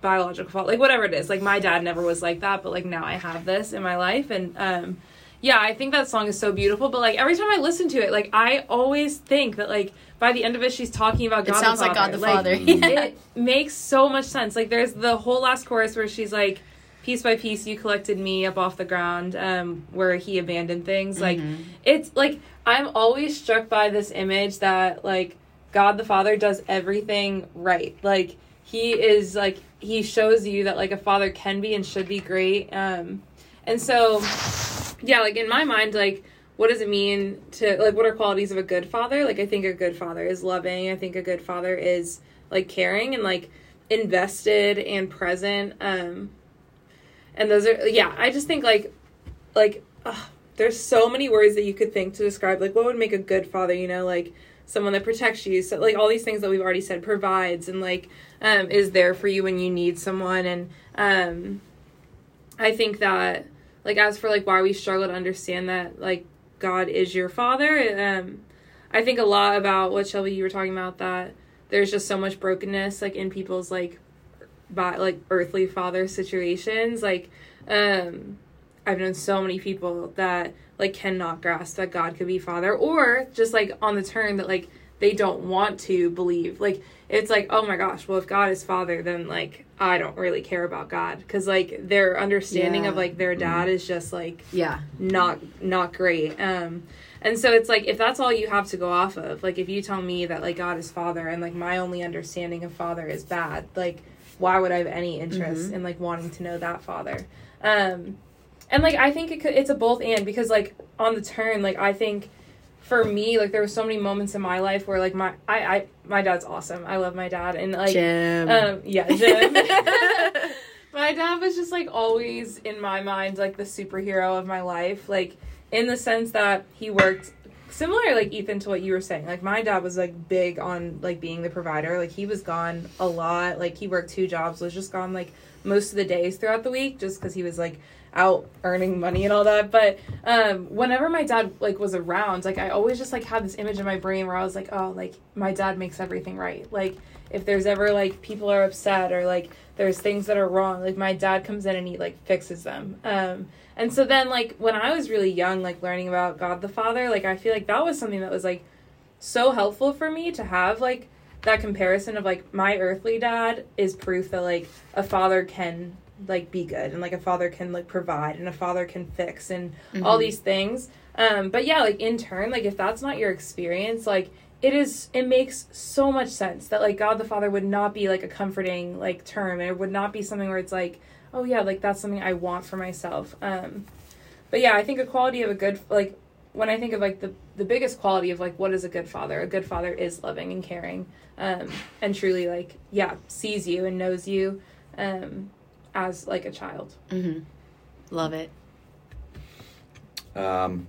biological father like whatever it is. Like my dad never was like that but like now I have this in my life. And um yeah, I think that song is so beautiful, but like every time I listen to it, like I always think that like by the end of it she's talking about It God sounds the like God the Father. Father. <laughs> it makes so much sense. Like there's the whole last chorus where she's like piece by piece you collected me up off the ground um where he abandoned things. Like it's like I'm always struck by this image that like God the Father does everything right. Like he is like he shows you that like a father can be and should be great. Um and so yeah, like in my mind, like what does it mean to like what are qualities of a good father? Like I think a good father is loving. I think a good father is like caring and like invested and present. Um and those are yeah, I just think like like ugh, there's so many words that you could think to describe like what would make a good father, you know, like someone that protects you. So like all these things that we've already said provides and like um is there for you when you need someone and um I think that like as for like why we struggle to understand that like God is your father, um I think a lot about what Shelby you were talking about that there's just so much brokenness like in people's like by like earthly father situations. Like um I've known so many people that like cannot grasp that God could be father or just like on the turn that like they don't want to believe. Like it's like oh my gosh well if God is father then like I don't really care about God cuz like their understanding of like their dad is just like Yeah. not not great um And so it's like if that's all you have to go off of, like if you tell me that like God is father and like my only understanding of father is bad, like why would I have any interest in like wanting to know that father? Um and like I think it could, it's a both and because like on the turn, like I think for me, like there were so many moments in my life where like my I, I my dad's awesome. I love my dad and like Jim. um yeah, Jim. <laughs> <laughs> my dad was just like always in my mind like the superhero of my life, like in the sense that he worked similar like Ethan to what you were saying. Like my dad was like big on like being the provider. Like he was gone a lot. Like he worked two jobs, was just gone like most of the days throughout the week just cuz he was like out earning money and all that but um whenever my dad like was around like i always just like had this image in my brain where i was like oh like my dad makes everything right. Like if there's ever like people are upset or like there's things that are wrong like my dad comes in and he like fixes them. Um and so then like when i was really young like learning about god the father like i feel like that was something that was like so helpful for me to have like that comparison of like my earthly dad is proof that like a father can like be good and like a father can like provide and a father can fix and all these things. Um but yeah like in turn like if that's not your experience like it is it makes so much sense that like god the father would not be like a comforting like term. And it would not be something where it's like oh yeah like that's something i want for myself. Um but yeah i think a quality of a good like when i think of like the the biggest quality of like what is a good father? A good father is loving and caring um and truly like yeah sees you and knows you. Um as like a child Mm-hmm. Love it. Um,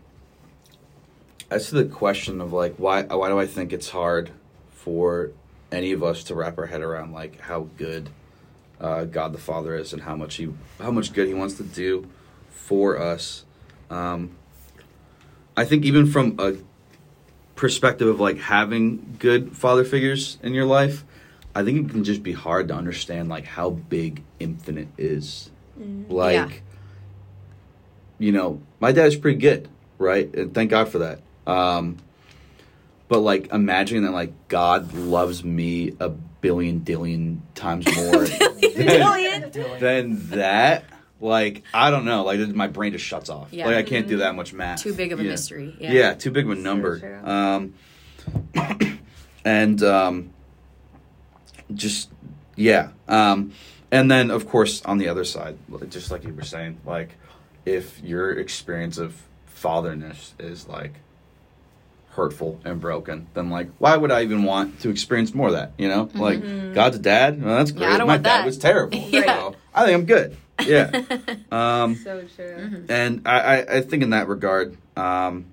as to the question of like why why do I think it's hard for any of us to wrap our head around like how good uh, God the Father is and how much he how much good he wants to do for us. Um, I think even from a perspective of like having good father figures in your life, I think it can just be hard to understand like how big infinite is. Like Yeah. you know, my dad's pretty good, right? And thank God for that. Um, but like imagining that like God loves me a billion dillion times <laughs> more than, than that. Like I don't know, like my brain just shuts off. Yeah. Like I can't do that much math. Too big of a Yeah. mystery. Yeah. Yeah. too big of a number. Um, <coughs> and um, just yeah. Um, and then of course on the other side, just like you were saying, like if your experience of fatherness is like hurtful and broken, then like why would I even want to experience more of that? You know, like God's dad. Well, that's great. Mm-hmm. I don't My dad that. was terrible. <laughs> Yeah. So I think I'm good. Yeah. <laughs> um, so true and I, I, I think in that regard, um,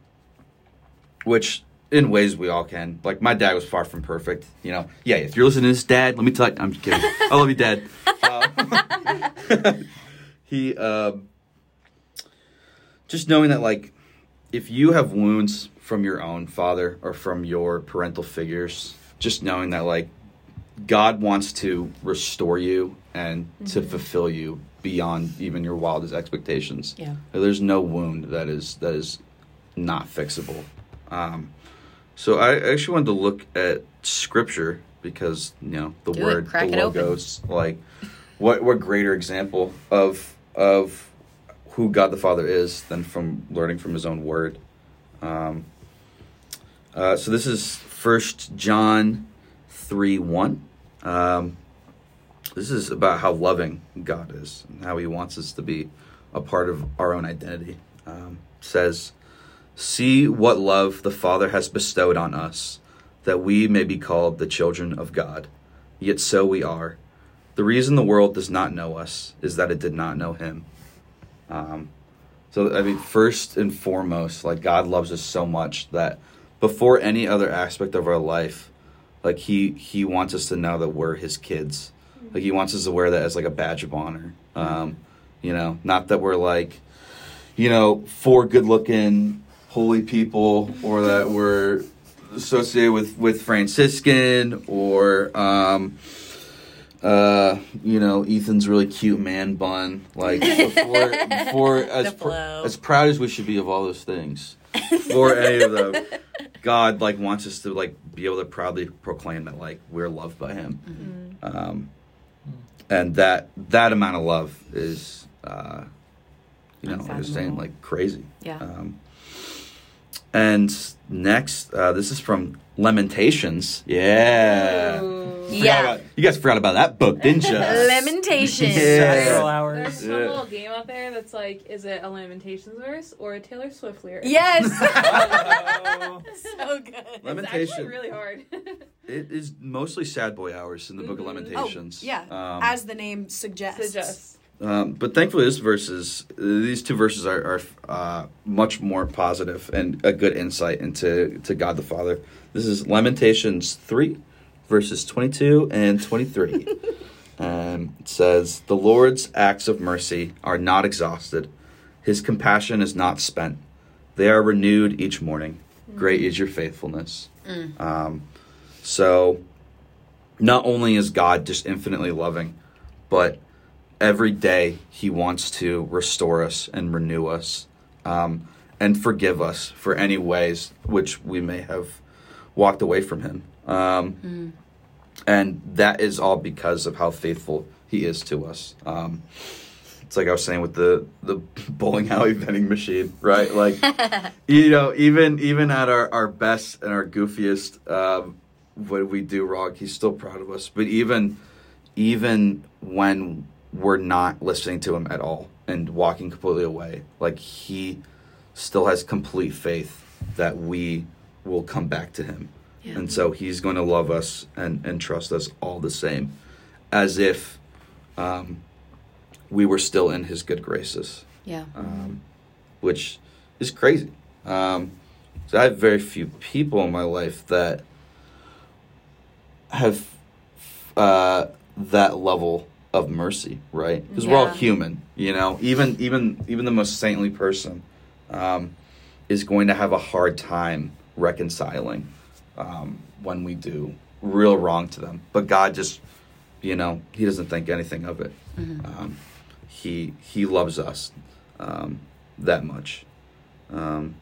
which in ways we all can. Like my dad was far from perfect. You know, yeah. If you're listening to this, Dad, let me tell you, I'm just kidding. I love you, Dad. <laughs> Uh, he, um, just knowing that, like, if you have wounds from your own father or from your parental figures, just knowing that, like, God wants to restore you and to fulfill you beyond even your wildest expectations. Yeah. There's no wound that is that is not fixable. Um, so I actually wanted to look at scripture because you know the Do word, Crack the it open. logos, like what what greater example of of who God the Father is than from learning from His own Word. Um, uh, so this is First John three one. Um, this is about how loving God is and how He wants us to be a part of our own identity. Um, says, "See what love the Father has bestowed on us, that we may be called the children of God. Yet so we are. The reason the world does not know us is that it did not know Him." Um, so I mean, first and foremost, like God loves us so much that before any other aspect of our life, like He He wants us to know that we're His kids. Like He wants us to wear that as like a badge of honor. Um, you know, not that we're like, you know, four good-looking holy people, or that we're associated with with Franciscan, or um, uh, you know, Ethan's really cute man bun. Like <laughs> before, before as pr- as proud as we should be of all those things, for any of them, <laughs> God like wants us to like be able to proudly proclaim that like we're loved by Him, um, and that that amount of love is, uh, you know, like I was saying, like crazy. Yeah. Um, And next, uh, this is from Lamentations. Yeah. Forgot Yeah. about- you guys forgot about that book, didn't you? <laughs> Lamentation. Yeah. Several There's hours. some Yeah. little game out there that's like, is it a Lamentations verse or a Taylor Swift lyric? Yes. Oh. <laughs> <laughs> so good. It's Lamentation. actually really hard. It is mostly sad boy hours in the book of Mhm. Lamentations. Oh, yeah. Um, As the name suggests. Suggest. Um, but thankfully, this verses, these two verses are, are uh, much more positive and a good insight into to God the Father. This is Lamentations three, verses twenty two and twenty three. <laughs> um, it says, "The Lord's acts of mercy are not exhausted; His compassion is not spent. They are renewed each morning. Great is your faithfulness." Um, so, not only is God just infinitely loving, but every day he wants to restore us and renew us um, and forgive us for any ways which we may have walked away from him. Um, and that is all because of how faithful he is to us. Um, it's like i was saying with the the <laughs> bowling alley vending machine right? Like <laughs> you know even even at our, our best and our goofiest um, when we do wrong he's still proud of us. But even even when we're not listening to him at all and walking completely away like he still has complete faith that we will come back to him and so he's going to love us and, and trust us all the same as if um, we were still in his good graces Yeah. um, which is crazy. Um, so I have very few people in my life that have uh, that level of mercy, right? Because we're all human, you know. Even even even the most saintly person um, is going to have a hard time reconciling um, when we do real wrong to them. But God just, you know, He doesn't think anything of it. Um, he He loves us um, that much. Um,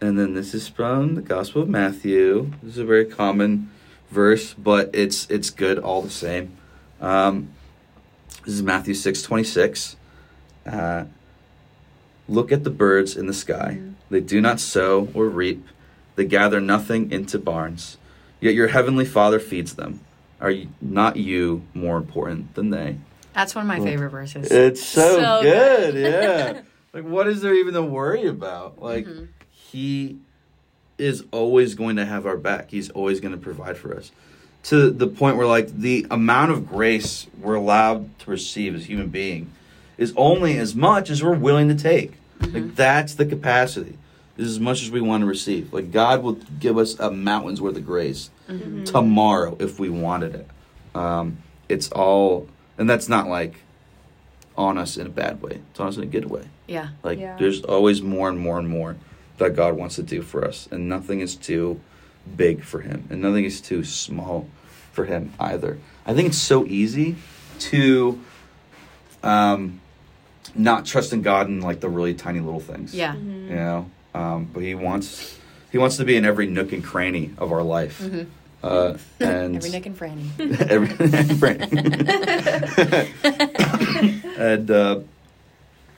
and then this is from the Gospel of Matthew. This is a very common verse, but it's it's good all the same. Um, this is Matthew six twenty six. Uh, Look at the birds in the sky. They do not sow or reap. They gather nothing into barns. Yet your heavenly Father feeds them. Are you, not you more important than they? That's one of my favorite verses. It's so, So good, good. yeah. <laughs> Like, what is there even to worry about? Like, Mm-hmm. he is always going to have our back. He's always going to provide for us. To the point where, like, the amount of grace we're allowed to receive as human being is only as much as we're willing to take. Mm-hmm. Like, that's the capacity. This Is as much as we want to receive. Like, God will give us a mountain's worth of grace Mm-hmm. tomorrow if we wanted it. Um, it's all, and that's not like on us in a bad way. It's on us in a good way. yeah. Like Yeah. there's always more and more and more that God wants to do for us, and nothing is too big for Him, and nothing is too small for Him either. I think it's so easy to um, not trust in God in like the really tiny little things. Yeah. you know. Um, but He wants He wants to be in every nook and cranny of our life. Uh, and Mm-hmm. Every Nick and Franny. Every- nook <laughs> <laughs> <laughs> and uh,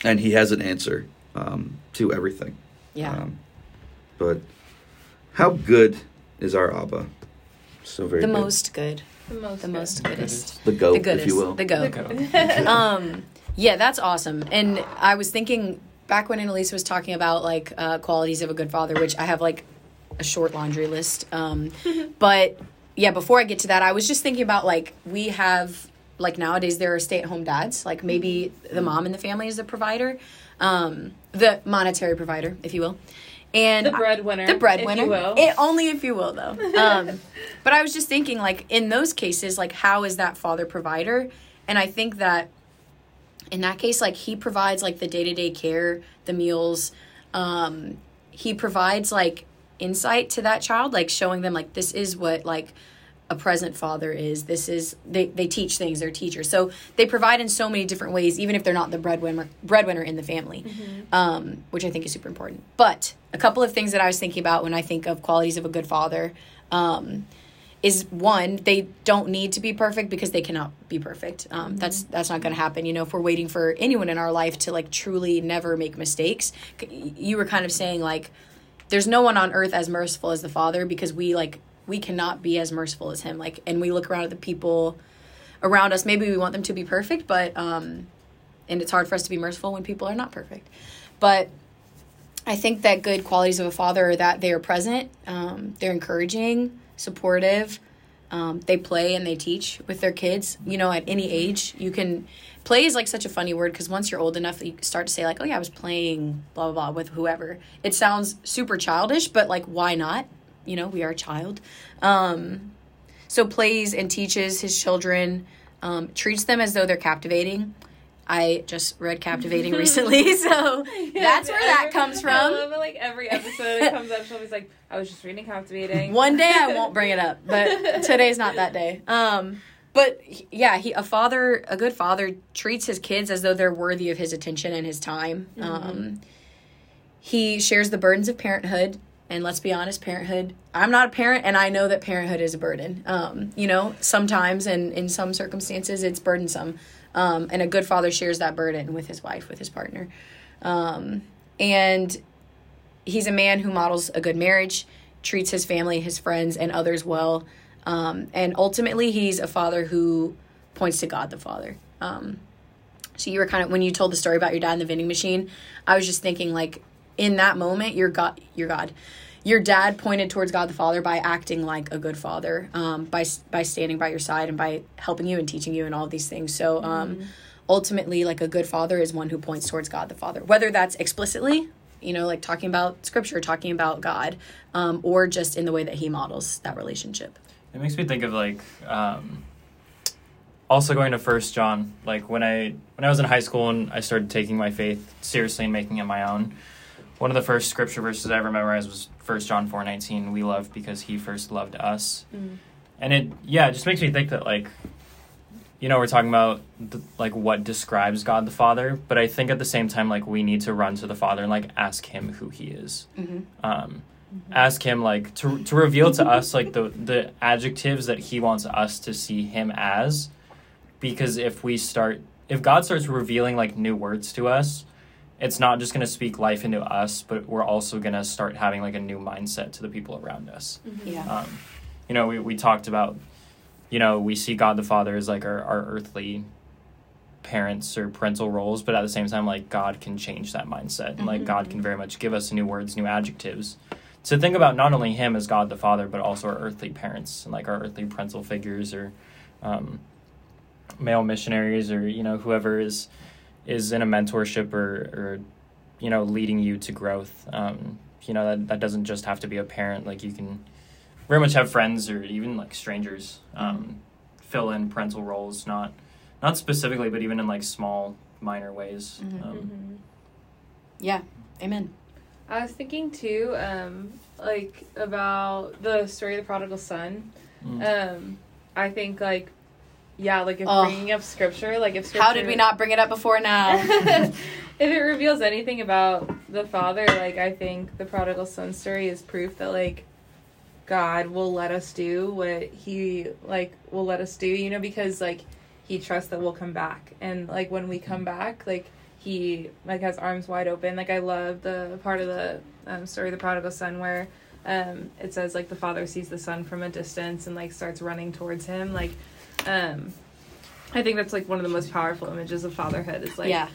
and he has an answer um, to everything. Yeah. Um, but how good is our Abba? So very the good. most good. The most. The good. most goodest. the goat, the goodest. if you will. The goat. <laughs> <laughs> um, yeah, that's awesome. And I was thinking back when Annalise was talking about like uh, qualities of a good father, which I have like a short laundry list. Um, <laughs> but yeah, before I get to that, I was just thinking about like we have like nowadays there are stay-at-home dads. Like maybe the mom in the family is the provider, um, the monetary provider, if you will. And The breadwinner. the breadwinner. If you will. It, only if you will, though. <laughs> Um, but I was just thinking, like, in those cases, like, how is that father provider? And I think that in that case, like, he provides, like, the day to day care, the meals. Um, he provides, like, insight to that child, like, showing them, like, this is what, like, a present father is. This is they, they teach things. They're teachers, so they provide in so many different ways, even if they're not the breadwinner breadwinner in the family, um, which I think is super important. But a couple of things that I was thinking about when I think of qualities of a good father um, is one they don't need to be perfect because they cannot be perfect. Um, That's that's not going to happen. You know, if we're waiting for anyone in our life to like truly never make mistakes, you were kind of saying like there's no one on earth as merciful as the Father because we like we cannot be as merciful as him. Like and we look around at the people around us, maybe we want them to be perfect, but um and it's hard for us to be merciful when people are not perfect. But I think that good qualities of a father are that they are present, um, they're encouraging, supportive, um, they play and they teach with their kids. You know, at any age, you can play is like such a funny word because once you're old enough, you start to say like, "Oh yeah, I was playing blah blah blah with whoever." It sounds super childish, but like, why not? You know, we are a child. Um, so plays and teaches his children, um, treats them as though they're captivating. I just read Captivating <laughs> recently, <laughs> so that's where that comes I from. love it, like every episode it comes up. Shelby's like, I was just reading Captivating. One day I won't bring it up, <laughs> but today's not that day. Um, but yeah, he a father, a good father, treats his kids as though they're worthy of his attention and his time. Um, he shares the burdens of parenthood, and let's be honest, parenthood. I'm not a parent, and I know that parenthood is a burden. Um, you know, sometimes and in some circumstances, it's burdensome. Um, and a good father shares that burden with his wife, with his partner. Um, and he's a man who models a good marriage, treats his family, his friends, and others well. Um, and ultimately, he's a father who points to God the Father. Um, so you were kind of when you told the story about your dad in the vending machine, I was just thinking like in that moment, your God, your God, your dad pointed towards God the Father by acting like a good father, um, by by standing by your side and by helping you and teaching you and all these things. So um, ultimately, like a good father is one who points towards God the Father, whether that's explicitly, you know, like talking about Scripture, talking about God, um, or just in the way that he models that relationship. It makes me think of like um, also going to First John. Like when I when I was in high school and I started taking my faith seriously and making it my own. One of the first scripture verses I ever memorized was First John four nineteen. We love because He first loved us. Mm. And it yeah, it just makes me think that like you know we're talking about the, like what describes God the Father, but I think at the same time like we need to run to the Father and like ask Him who He is. Mm-hmm. Um, mm-hmm. ask him like to to reveal to us like the the adjectives that he wants us to see him as because if we start if God starts revealing like new words to us it's not just going to speak life into us but we're also going to start having like a new mindset to the people around us. Yeah. um, you know we, we talked about you know we see god the father as like our, our earthly parents or parental roles but at the same time like god can change that mindset. And like god can very much give us new words new adjectives. To think about not only him as god the father but also our earthly parents and like our earthly parental figures or um, male missionaries or you know whoever is is in a mentorship or or you know leading you to growth um, you know that, that doesn't just have to be a parent like you can very much have friends or even like strangers um, fill in parental roles not not specifically but even in like small minor ways um, Yeah. Amen. I was thinking too, um, like about the story of the prodigal son. Mm. Um, I think like, yeah, like if Oh. bringing up scripture, like if scripture, How did we not bring it up before now? <laughs> <laughs> if it reveals anything about the father, like I think the prodigal son story is proof that like God will let us do what he like will let us do, you know, because like he trusts that we'll come back. And like when we come back, like he like has arms wide open. Like I love the part of the um, story of the prodigal son where um it says like the father sees the son from a distance and like starts running towards him. Like um I think that's like one of the most powerful images of fatherhood. Is like yeah.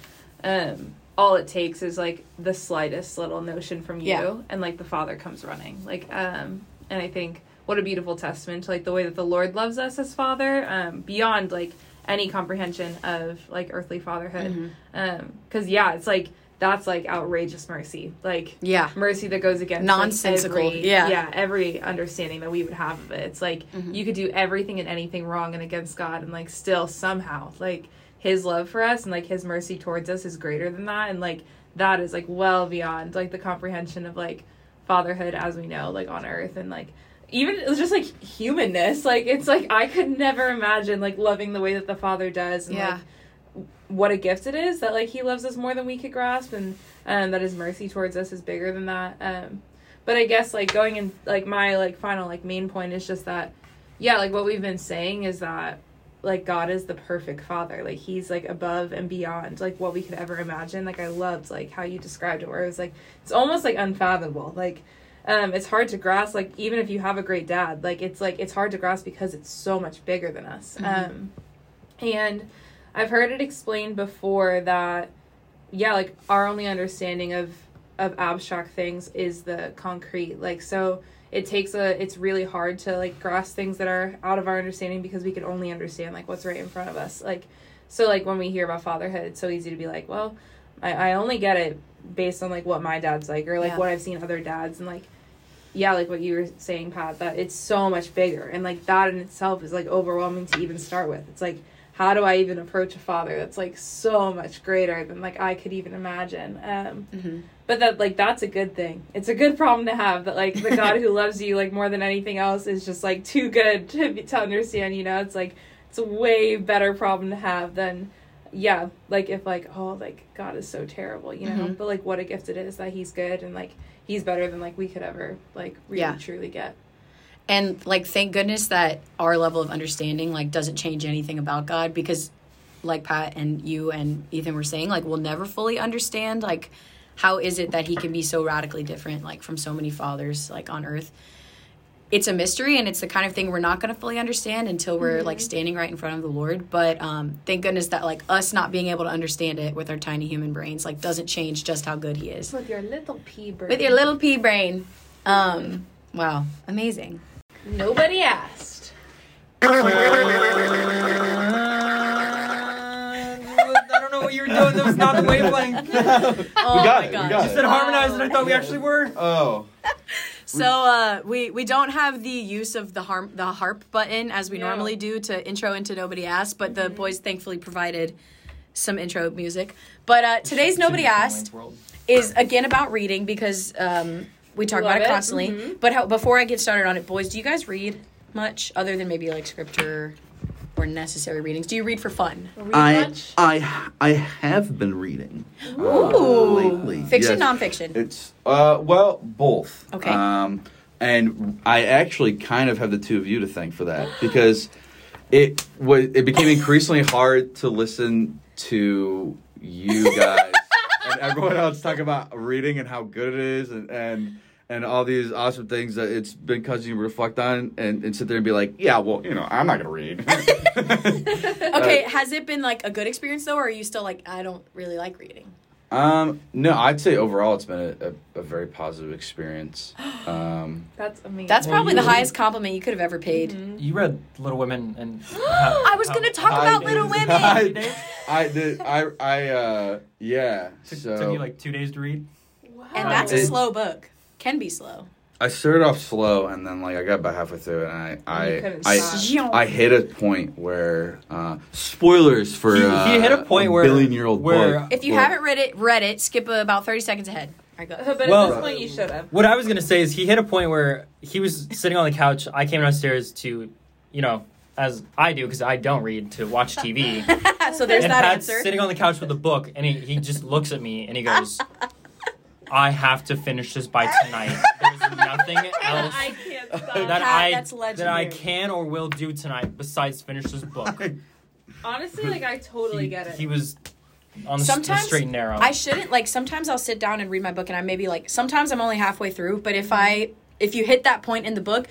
um all it takes is like the slightest little notion from you Yeah. and like the father comes running like um and i think what a beautiful testament to like the way that the lord loves us as father um beyond like any comprehension of like earthly fatherhood Mm-hmm. um because yeah it's like that's like outrageous mercy like Yeah. mercy that goes against like, Nonsensical, every, yeah. yeah every understanding that we would have of it it's like Mm-hmm. you could do everything and anything wrong and against god and like still somehow like his love for us and like his mercy towards us is greater than that and like that is like well beyond like the comprehension of like fatherhood as we know like on earth and like even it was just like humanness like it's like i could never imagine like loving the way that the father does and Yeah. like what a gift it is that like he loves us more than we could grasp and um, that his mercy towards us is bigger than that um, but i guess like going in like my like final like main point is just that yeah like what we've been saying is that like God is the perfect father. Like he's like above and beyond like what we could ever imagine. Like I loved like how you described it where it was like it's almost like unfathomable. Like um it's hard to grasp like even if you have a great dad, like it's like it's hard to grasp because it's so much bigger than us. Um and I've heard it explained before that yeah, like our only understanding of of abstract things is the concrete. Like so it takes a it's really hard to like grasp things that are out of our understanding because we can only understand like what's right in front of us. Like so like when we hear about fatherhood, it's so easy to be like, well, I, I only get it based on like what my dad's like or like Yeah. what I've seen other dads and like yeah, like what you were saying, Pat, that it's so much bigger and like that in itself is like overwhelming to even start with. It's like how do I even approach a father that's like so much greater than like I could even imagine? Um Mhm. but that like that's a good thing. It's a good problem to have that like the God who <laughs> loves you like more than anything else is just like too good to be- to understand, you know? It's like it's a way better problem to have than yeah, like if like oh like God is so terrible, you know? Mhm. But like what a gift it is that he's good and like he's better than like we could ever like really Yeah. truly get. And like thank goodness that our level of understanding like doesn't change anything about God because like Pat and you and Ethan were saying like we'll never fully understand like how is it that he can be so radically different like from so many fathers like on earth. It's a mystery and it's the kind of thing we're not going to fully understand until we're like standing right in front of the Lord, but um thank goodness that like us not being able to understand it with our tiny human brains like doesn't change just how good he is. With your little pea brain With your little pea brain. Um wow, amazing. Nobody asked. I don't know what you were doing. That was not the wavelength. <laughs> Oh got my it, we gosh. got You it. said harmonized, and I thought we actually were. Oh, So uh, we we don't have the use of the harm the harp button as we Yeah. normally do to intro into Nobody Asked, but Mm-hmm. the boys thankfully provided some intro music. But uh, today's Nobody Asked is again about reading because um, we talk Love about it it. constantly. Mhm. But how, before I get started on it, boys, do you guys read much other than maybe like scripture or necessary readings? Do you read for fun? Read I much? I I have been reading uh, Ooh. lately. Fiction, Yes. nonfiction. It's uh well both. Okay. Um, and I actually kind of have the two of you to thank for that <gasps> because it was it became increasingly hard to listen to you guys <laughs> and everyone else talk about reading and how good it is and and. And all these awesome things that it's been causing you to reflect on and, and sit there and be like, yeah, well, you know, I'm not gonna read. <laughs> <laughs> Okay, has it been like a good experience though, or are you still like I don't really like reading? Um, no, I'd say overall it's been a, a, a very positive experience. <gasps> Um, That's amazing. That's probably you- the highest compliment you could have ever paid. You read Little Women, and <gasps> I was gonna talk about <laughs> I- Little Women. I, I did. I. I. Uh. Yeah. Took, So took you like two days to read. Wow. And that's a It- slow book. Can be slow. I started off slow, and then like I got about halfway through it, and I. I. I, stop. I hit a point where. Uh, spoilers for. He- he uh, hit a point where- billion year old where- book. If you book. haven't read it, read it. Skip about thirty seconds ahead. All right, go. But Well- at this point, you should have. What I was gonna say is he hit a point where he was sitting on the couch. I came downstairs to, you know, as I do because I don't read to watch TV. <laughs> so there's and that Pat's answer. sitting on the couch with a book, and he, he just looks at me and he goes, "I have to finish this by tonight. There's <laughs> nothing else I can't stop. that I that's that I legendary. can or will do tonight besides finish this book." <laughs> Honestly, like I totally he, get it. He was on the, s- the Sometimes straight and narrow. I shouldn't like. Sometimes I'll sit down and read my book, and I maybe like. Sometimes I'm only halfway through, but if I if you hit that point in the book,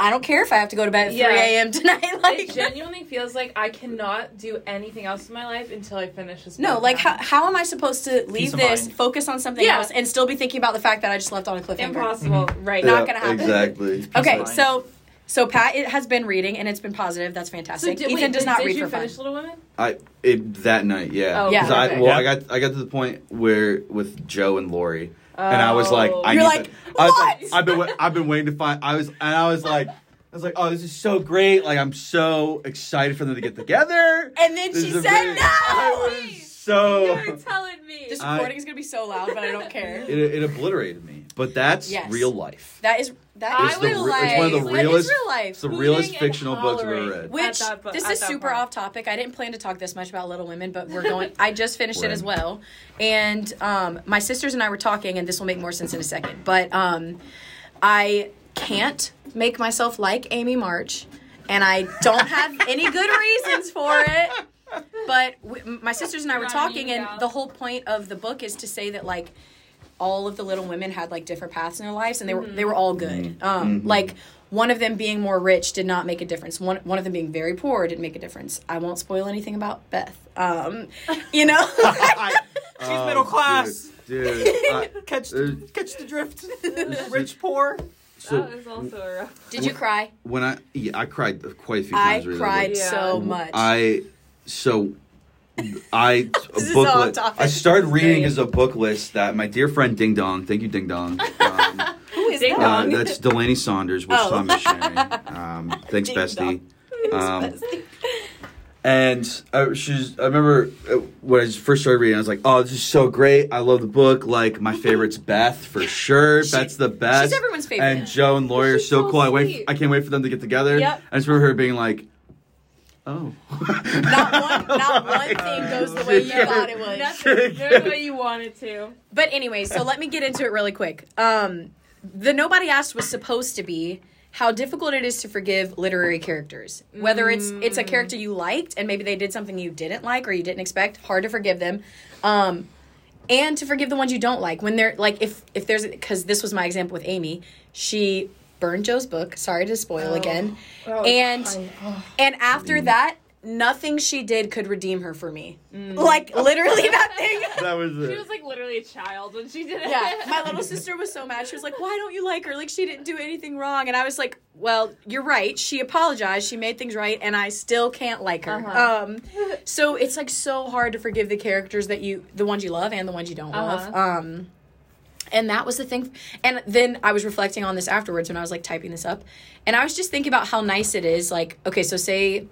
I don't care if I have to go to bed at Yeah. three a.m. tonight. <laughs> Like, it Like genuinely feels like I cannot do anything else in my life until I finish this. no, like how how am I supposed to leave of this, mind. focus on something Yeah. else, and still be thinking about the fact that I just left on a cliffhanger? impossible, mm-hmm. right? Not gonna happen. Exactly. Okay, so so Pat it has been reading and it's been positive. That's So fantastic. did, Ethan wait, does did- not did read you for fun. finish Little Women? I it that night. Yeah. Oh, Yeah. 'Cause I, well, Yeah. I got I got to the point where with Jo and Laurie. And I was like, Oh. I You're need like, to- I was "What?" like, I've been, I've been waiting to find. I was, and I was like, I was like, oh, this is so great. Like, I'm so excited for them to get together. And then This she said very- no. I was so. You're telling me. This recording is gonna be so loud, but I don't care. It, it obliterated me, but that's Yes. real life. That is that I is the real re- life. it's one of the realest- real life. It's the Hooting realest fictional books I've ever read. Which that bu- this is super part. off topic. I didn't plan to talk this much about Little Women, but we're <laughs> going. I just finished it as well, and um, my sisters and I were talking, and this will make more sense in a second. But um, I can't make myself like Amy March, and I don't have any good reasons for it. But w- my sisters and I were talking, and the whole point of the book is to say that like all of the little women had like different paths in their lives, and they were they were all good. Um, Like one of them being more rich did not make a difference. One one of them being very poor didn't make a difference. I won't spoil anything about Beth. Um, you know. <laughs> <laughs> She's middle class. dude. dude I- <laughs> Catch Uh, catch the drift. Rich poor. so that is also a rough. Did you cry? when I yeah, I cried quite a few I times. reading that cried book. Yeah. so much. I so I <laughs> a book. I started reading as a book list that my dear friend Ding Dong, thank you Ding Dong. <laughs> Um, Who is Ding uh, Dong. that's Delaney Saunders, Wichita Oh. missionary. <laughs> Um, thanks, Ding bestie. Um, and uh, she's. I remember uh, when I first started reading, I was like, "Oh, this is so great! I love the book. Like my favorite's Beth for sure. She- Beth's the best. She's everyone's favorite. And Jo and Laurie are so so cool. I wait. I can't wait for them to get together. Yep. I just remember her being like, "Oh, <laughs> not one, not <laughs> one thing goes the way you thought it was. Nothing. There's what you want it to. But anyway, so let me get into it really quick. Um, the nobody asked was supposed to be how difficult it is to forgive literary characters. Whether it's it's a character you liked and maybe they did something you didn't like or you didn't expect, hard to forgive them. Um, and to forgive the ones you don't like when they're like if if there's because this was my example with Amy, she burned Jo's book. Sorry to spoil again. Oh, and. Oh. and after that, nothing she did could redeem her for me. Like literally <laughs> nothing. <laughs> that was it. She was like literally a child when she did it. Yeah, <laughs> my little sister was so mad. She was like, "Why don't you like her? Like she didn't do anything wrong." And I was like, "Well, you're right. She apologized. She made things right, and I still can't like her." Uh-huh. Um, so it's like so hard to forgive the characters that you, the ones you love and the ones you don't love. Uh-huh. Um, and that was the thing. And then I was reflecting on this afterwards when I was like typing this up, and I was just thinking about how nice it is. Like, okay, so say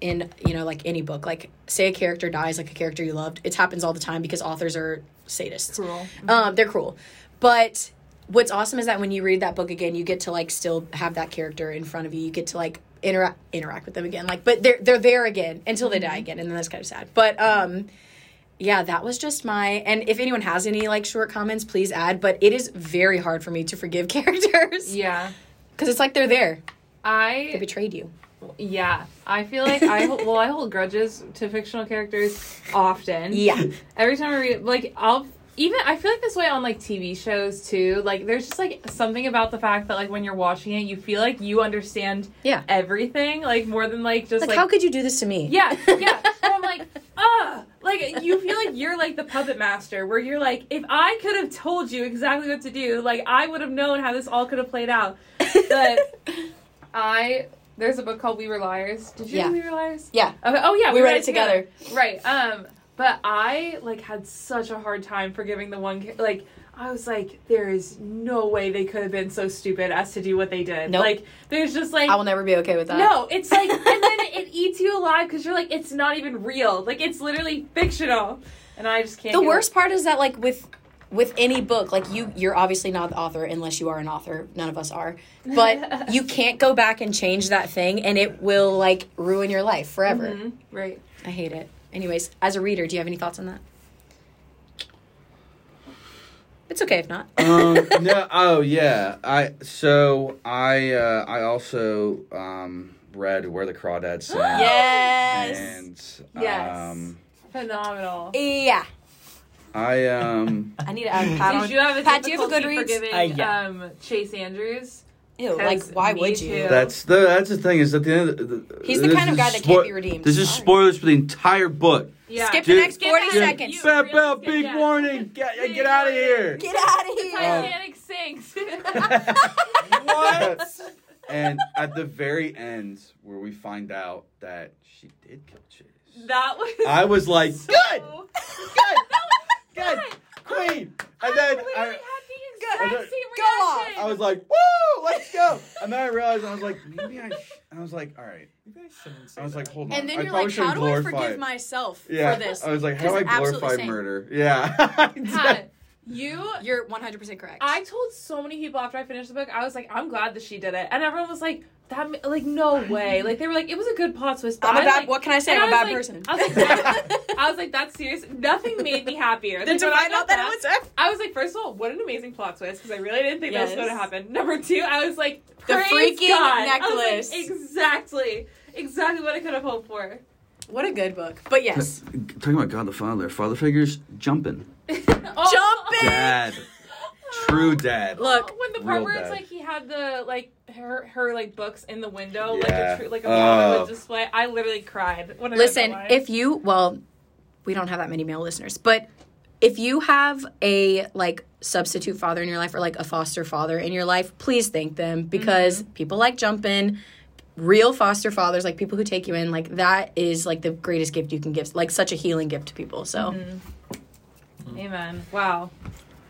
in you know like any book like say a character dies like a character you loved it happens all the time because authors are sadists. Cruel. um they're cruel. But what's awesome is that when you read that book again you get to like still have that character in front of you. You get to like interact interact with them again. Like but they're they're there again until they die again. And then that's kind of sad. But um yeah that was just my and if anyone has any like short comments please add but it is very hard for me to forgive <laughs> characters Yeah. because it's like they're there they I betrayed you yeah. I feel like I hold, well I hold grudges to fictional characters often. yeah Every time I read like I'll even I feel like this way on like TV shows too. Like there's just like something about the fact that like when you're watching it you feel like you understand Yeah. everything like more than like just like, like, how could you do this to me Yeah, yeah. And I'm like, ah, like you feel like you're like the puppet master, where you're like, if I could have told you exactly what to do, like I would have known how this all could have played out. But <laughs> I there's a book called We Were Liars. Did you Yeah. read We Were Liars? yeah Okay. Oh yeah, We read it together. Right. Um. But I like had such a hard time forgiving the one. ca- Like I was like, there is no way they could have been so stupid as to do what they did. Nope. Like there's just like I will never be okay with that. no, it's like, and then it eats you alive because you're like, it's not even real. Like it's literally fictional, and I just can't. The get worst part is that like with with any book, like you you're obviously not the author unless you are an author. None of us are. But <laughs> you can't go back and change that thing and it will like ruin your life forever. it. Mhm, right. I hate it. Anyways, as a reader, do you have any thoughts on that? It's okay if not. um, <laughs> no, oh yeah. I so I uh, I also um, read Where the Crawdads <gasps> Sing. yes. And Yes. um, Phenomenal. Yeah. I um <laughs> I need to add Pat Did you have a Pat, do you have a difficulty Goodreads? forgiving Uh, yeah. um, Chase Andrews? Ew, like why me would you? too. that's the that's the thing is at the end of the, He's the this kind of is guy that can't be redeemed. This is Sorry. spoilers for the entire book. Yeah. Skip the Dude, next 40 skip seconds. You Bell, really Bell, skip big that. warning! Get Big get out of here! Get out of here. Titanic sinks. <laughs> What? <laughs> and at the very end, where we find out that she did kill Chase, that was. I was like, so- good, good, <laughs> queen. And then I, had the exact I- same reaction. I was like, woo, let's go. And then I realized, I was like, maybe I. Sh-. I was like, all right. You guys shouldn't say I was like, hold on. And then I you're probably like, shouldn't how do I glorify forgive myself Yeah, for this? I was like, how do I glorify murder? Yeah. <laughs> Pat, You You're 100% correct. I told so many people after I finished the book, I was like, I'm glad that she did it, and everyone was like, that like no way. Like they were like, it was a good plot twist. But I'm a I, bad. like, what can I say? I'm a bad was person. I was like, <laughs> I was like, that's serious. Nothing made me happier. then Like, to I find out that it was her. I was like, first of all, what an amazing plot twist because I really didn't think that was going to happen. <laughs> Number two, I was like, The freaking God. I was necklace. like, exactly, exactly what I could have hoped for. What a good book. But yes, Talking about God the Father, father figures jumping. <laughs> Oh. jumping. Dad, true dad. Look, when the part Real where it's bad. like he had the like her her like books in the window like Yeah. a tr- like a Oh. Hollywood display, I literally cried. When I read listen, that line. if you well, we don't have that many male listeners, but if you have a like substitute father in your life or like a foster father in your life, please thank them because mm-hmm. people like jumping. Real foster fathers, like people who take you in, like that is like the greatest gift you can give, like such a healing gift to people. So mm-hmm. Amen. Wow.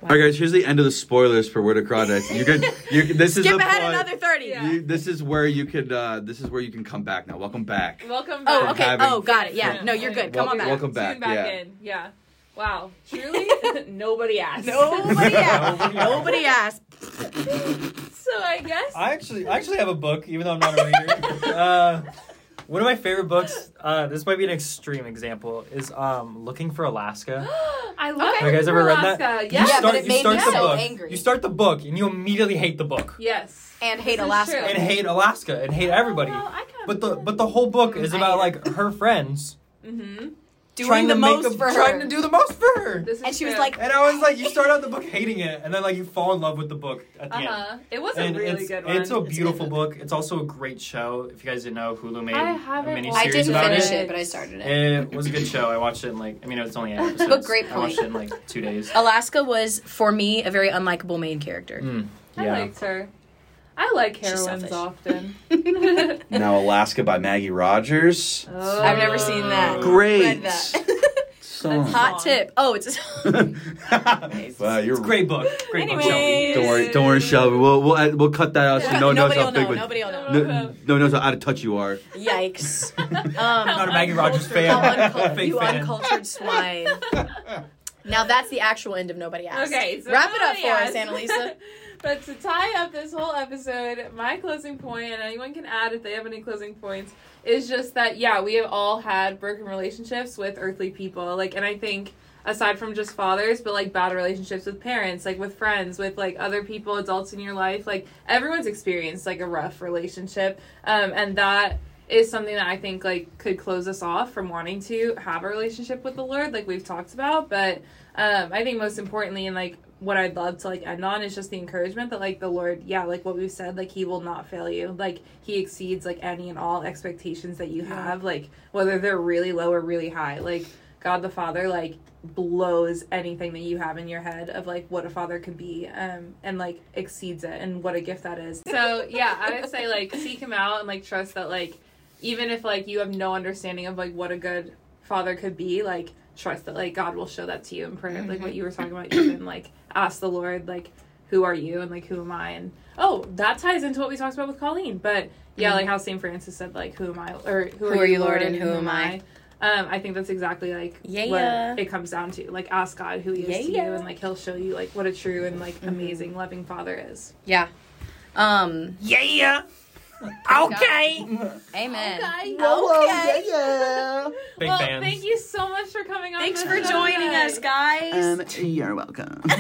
All right, guys. Here's the end of the spoilers for Where the Crawdads. You can. You can. This is skip the ahead point. another thirty. Yeah. You, this is where you could. Uh, this is where you can come back now. Welcome back. Welcome back. Oh, okay. having- Oh, got it. Yeah. No, you're good. Come Wel- on back. welcome Tune back. back yeah. in. Yeah. Wow. Truly, <laughs> nobody asked. Nobody <laughs> asked. Nobody asked. So I guess. I actually, I actually have a book, even though I'm not a reader. <laughs> uh, one of my favorite books. Uh, this might be an extreme example. Is um, Looking for Alaska. <gasps> I love Have you guys ever read that? Alaska. You Yes. Yeah, start, but it you made start me the so book. angry. You start the book and you immediately hate the book Yes. And hate This Alaska. and hate Alaska and hate everybody. Well, I But the but the whole book is about like her friends Mm-hmm. Doing trying the to make most a- for her. trying to do the most for her. This is and she was true. like, And I was like, you start out the book <laughs> hating it, and then like you fall in love with the book at the Uh end. huh. It was And a really it's, good one. it's a beautiful good book. It's also a great show. If you guys didn't know, Hulu made I a haven't mini watched I series didn't about finish it. it, but I started it. It was a good show. I watched it in like I mean it was only eight <laughs> episodes. But great I watched it in like two days. Alaska was for me a very unlikable main character. Mm, I yeah. liked her. I like She's heroines often. <laughs> Now Alaska by Maggie Rogers. Oh. I've never seen that. Great. Read that. <laughs> Song. Hot tip. Oh, it's a <laughs> wow, you're Great book. Great book, Anyway. Shelby. Don't worry, don't worry, Shelby. We'll we'll add- we'll cut that out so no one knows nobody how will big. know. with- Nobody will know. No, no one knows how out of touch you are. Yikes. I'm Um, not a Maggie Rogers fan. how uncul- Fake you fan. uncultured swine. Now that's the actual end of Nobody Asked. Okay, so Wrap it up nobody for us, asked. Annalisa. But to tie up this whole episode, my closing point, and anyone can add if they have any closing points, is just that yeah, we have all had broken relationships with earthly people. Like, and I think aside from just fathers, but like bad relationships with parents, like with friends, with like other people, adults in your life, like everyone's experienced like a rough relationship, um, and that is something that I think like could close us off from wanting to have a relationship with the Lord, like we've talked about. But um, I think most importantly, and like what I'd love to like end on is just the encouragement that like the Lord, yeah, like what we've said, like He will not fail you. Like He exceeds like any and all expectations that you have, like whether they're really low or really high. Like God the Father, like blows anything that you have in your head of like what a father could be um and like exceeds it and what a gift that is so yeah i would say like seek him out and like trust that like even if like you have no understanding of like what a good father could be like trust that like god will show that to you in prayer like what you were talking about even like ask the lord like who are you and like who am i and oh that ties into what we talked about with colleen but yeah like how st francis said like who am i or who, are, you lord and who am i um, I think that's exactly like Yeah. what it comes down to. Like ask God who he is to you and like he'll show you like what a true and like amazing loving father is. Yeah. Um. Yeah yeah. Okay. Amen. Okay. Big well, fans. thank you so much for coming on. Thanks for joining Sunday. us, guys. Um, you're welcome. <laughs>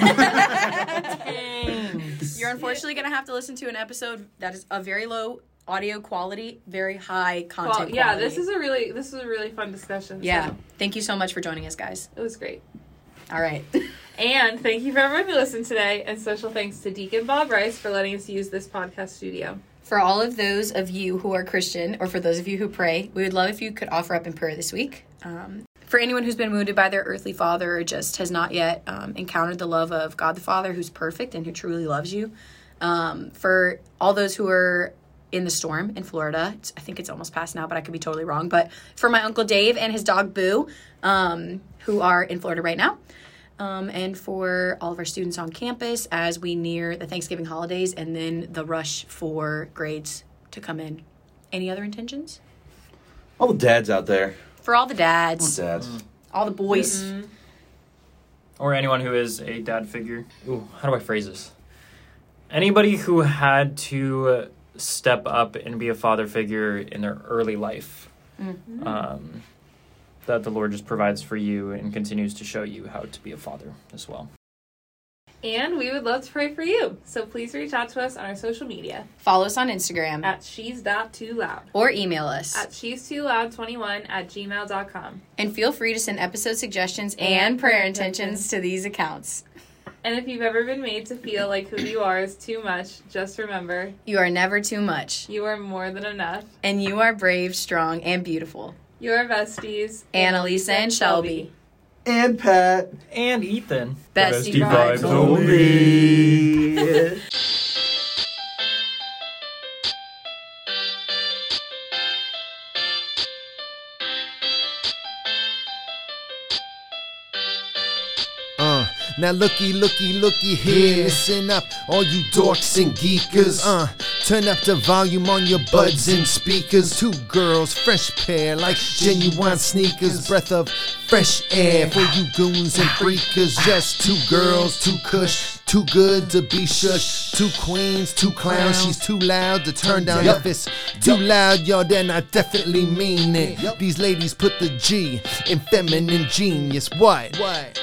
You're unfortunately going to have to listen to an episode that is a very low audio quality, very high content. Well, yeah, quality. this is a really this is a really fun discussion. Yeah. so Thank you so much for joining us, guys. it was great. All right. <laughs> And thank you for everyone who listened today. And special thanks to Deacon Bob Rice for letting us use this podcast studio. For all of those of you who are Christian, or for those of you who pray, we would love if you could offer up in prayer this week. Um, for anyone who's been wounded by their earthly father or just has not yet um, encountered the love of God the Father, who's perfect and who truly loves you. Um, for all those who are in the storm in Florida, I think it's almost past now, but I could be totally wrong. But for my uncle Dave and his dog Boo, um, who are in Florida right now. Um, and for all of our students on campus as we near the Thanksgiving holidays and then the rush for grades to come in. Any other intentions? All the dads out there. For all the dads. All dads, the dads. all the boys. or anyone who is a dad figure. Ooh, how do I phrase this? Anybody who had to step up and be a father figure in their early life. Mm-hmm. Um, that the Lord just provides for you and continues to show you how to be a father as well. And we would love to pray for you. So please reach out to us on our social media Follow us on Instagram at she's dot too loud. or email us. At she's too loud 21 at gmail.com. And feel free to send episode suggestions and prayer intentions to these accounts. And if you've ever been made to feel like who you are is too much, just remember You are never too much, you are more than enough. and you are brave, strong, and beautiful. Your besties, Annalisa and Shelby. And Pat. And Ethan. Bestie vibes only. Uh, now looky, looky, looky here. Listen up, all you dorks and geekers. Uh, turn up the volume on your buds and speakers. Two girls, fresh pair, like genuine sneakers. Breath of fresh air for you goons and freakers. Just two girls, two cush. Too good to be shush. Two queens, two clowns. She's too loud to turn down if it's too loud, y'all. Then I definitely mean it. These ladies put the G in feminine genius. What? What?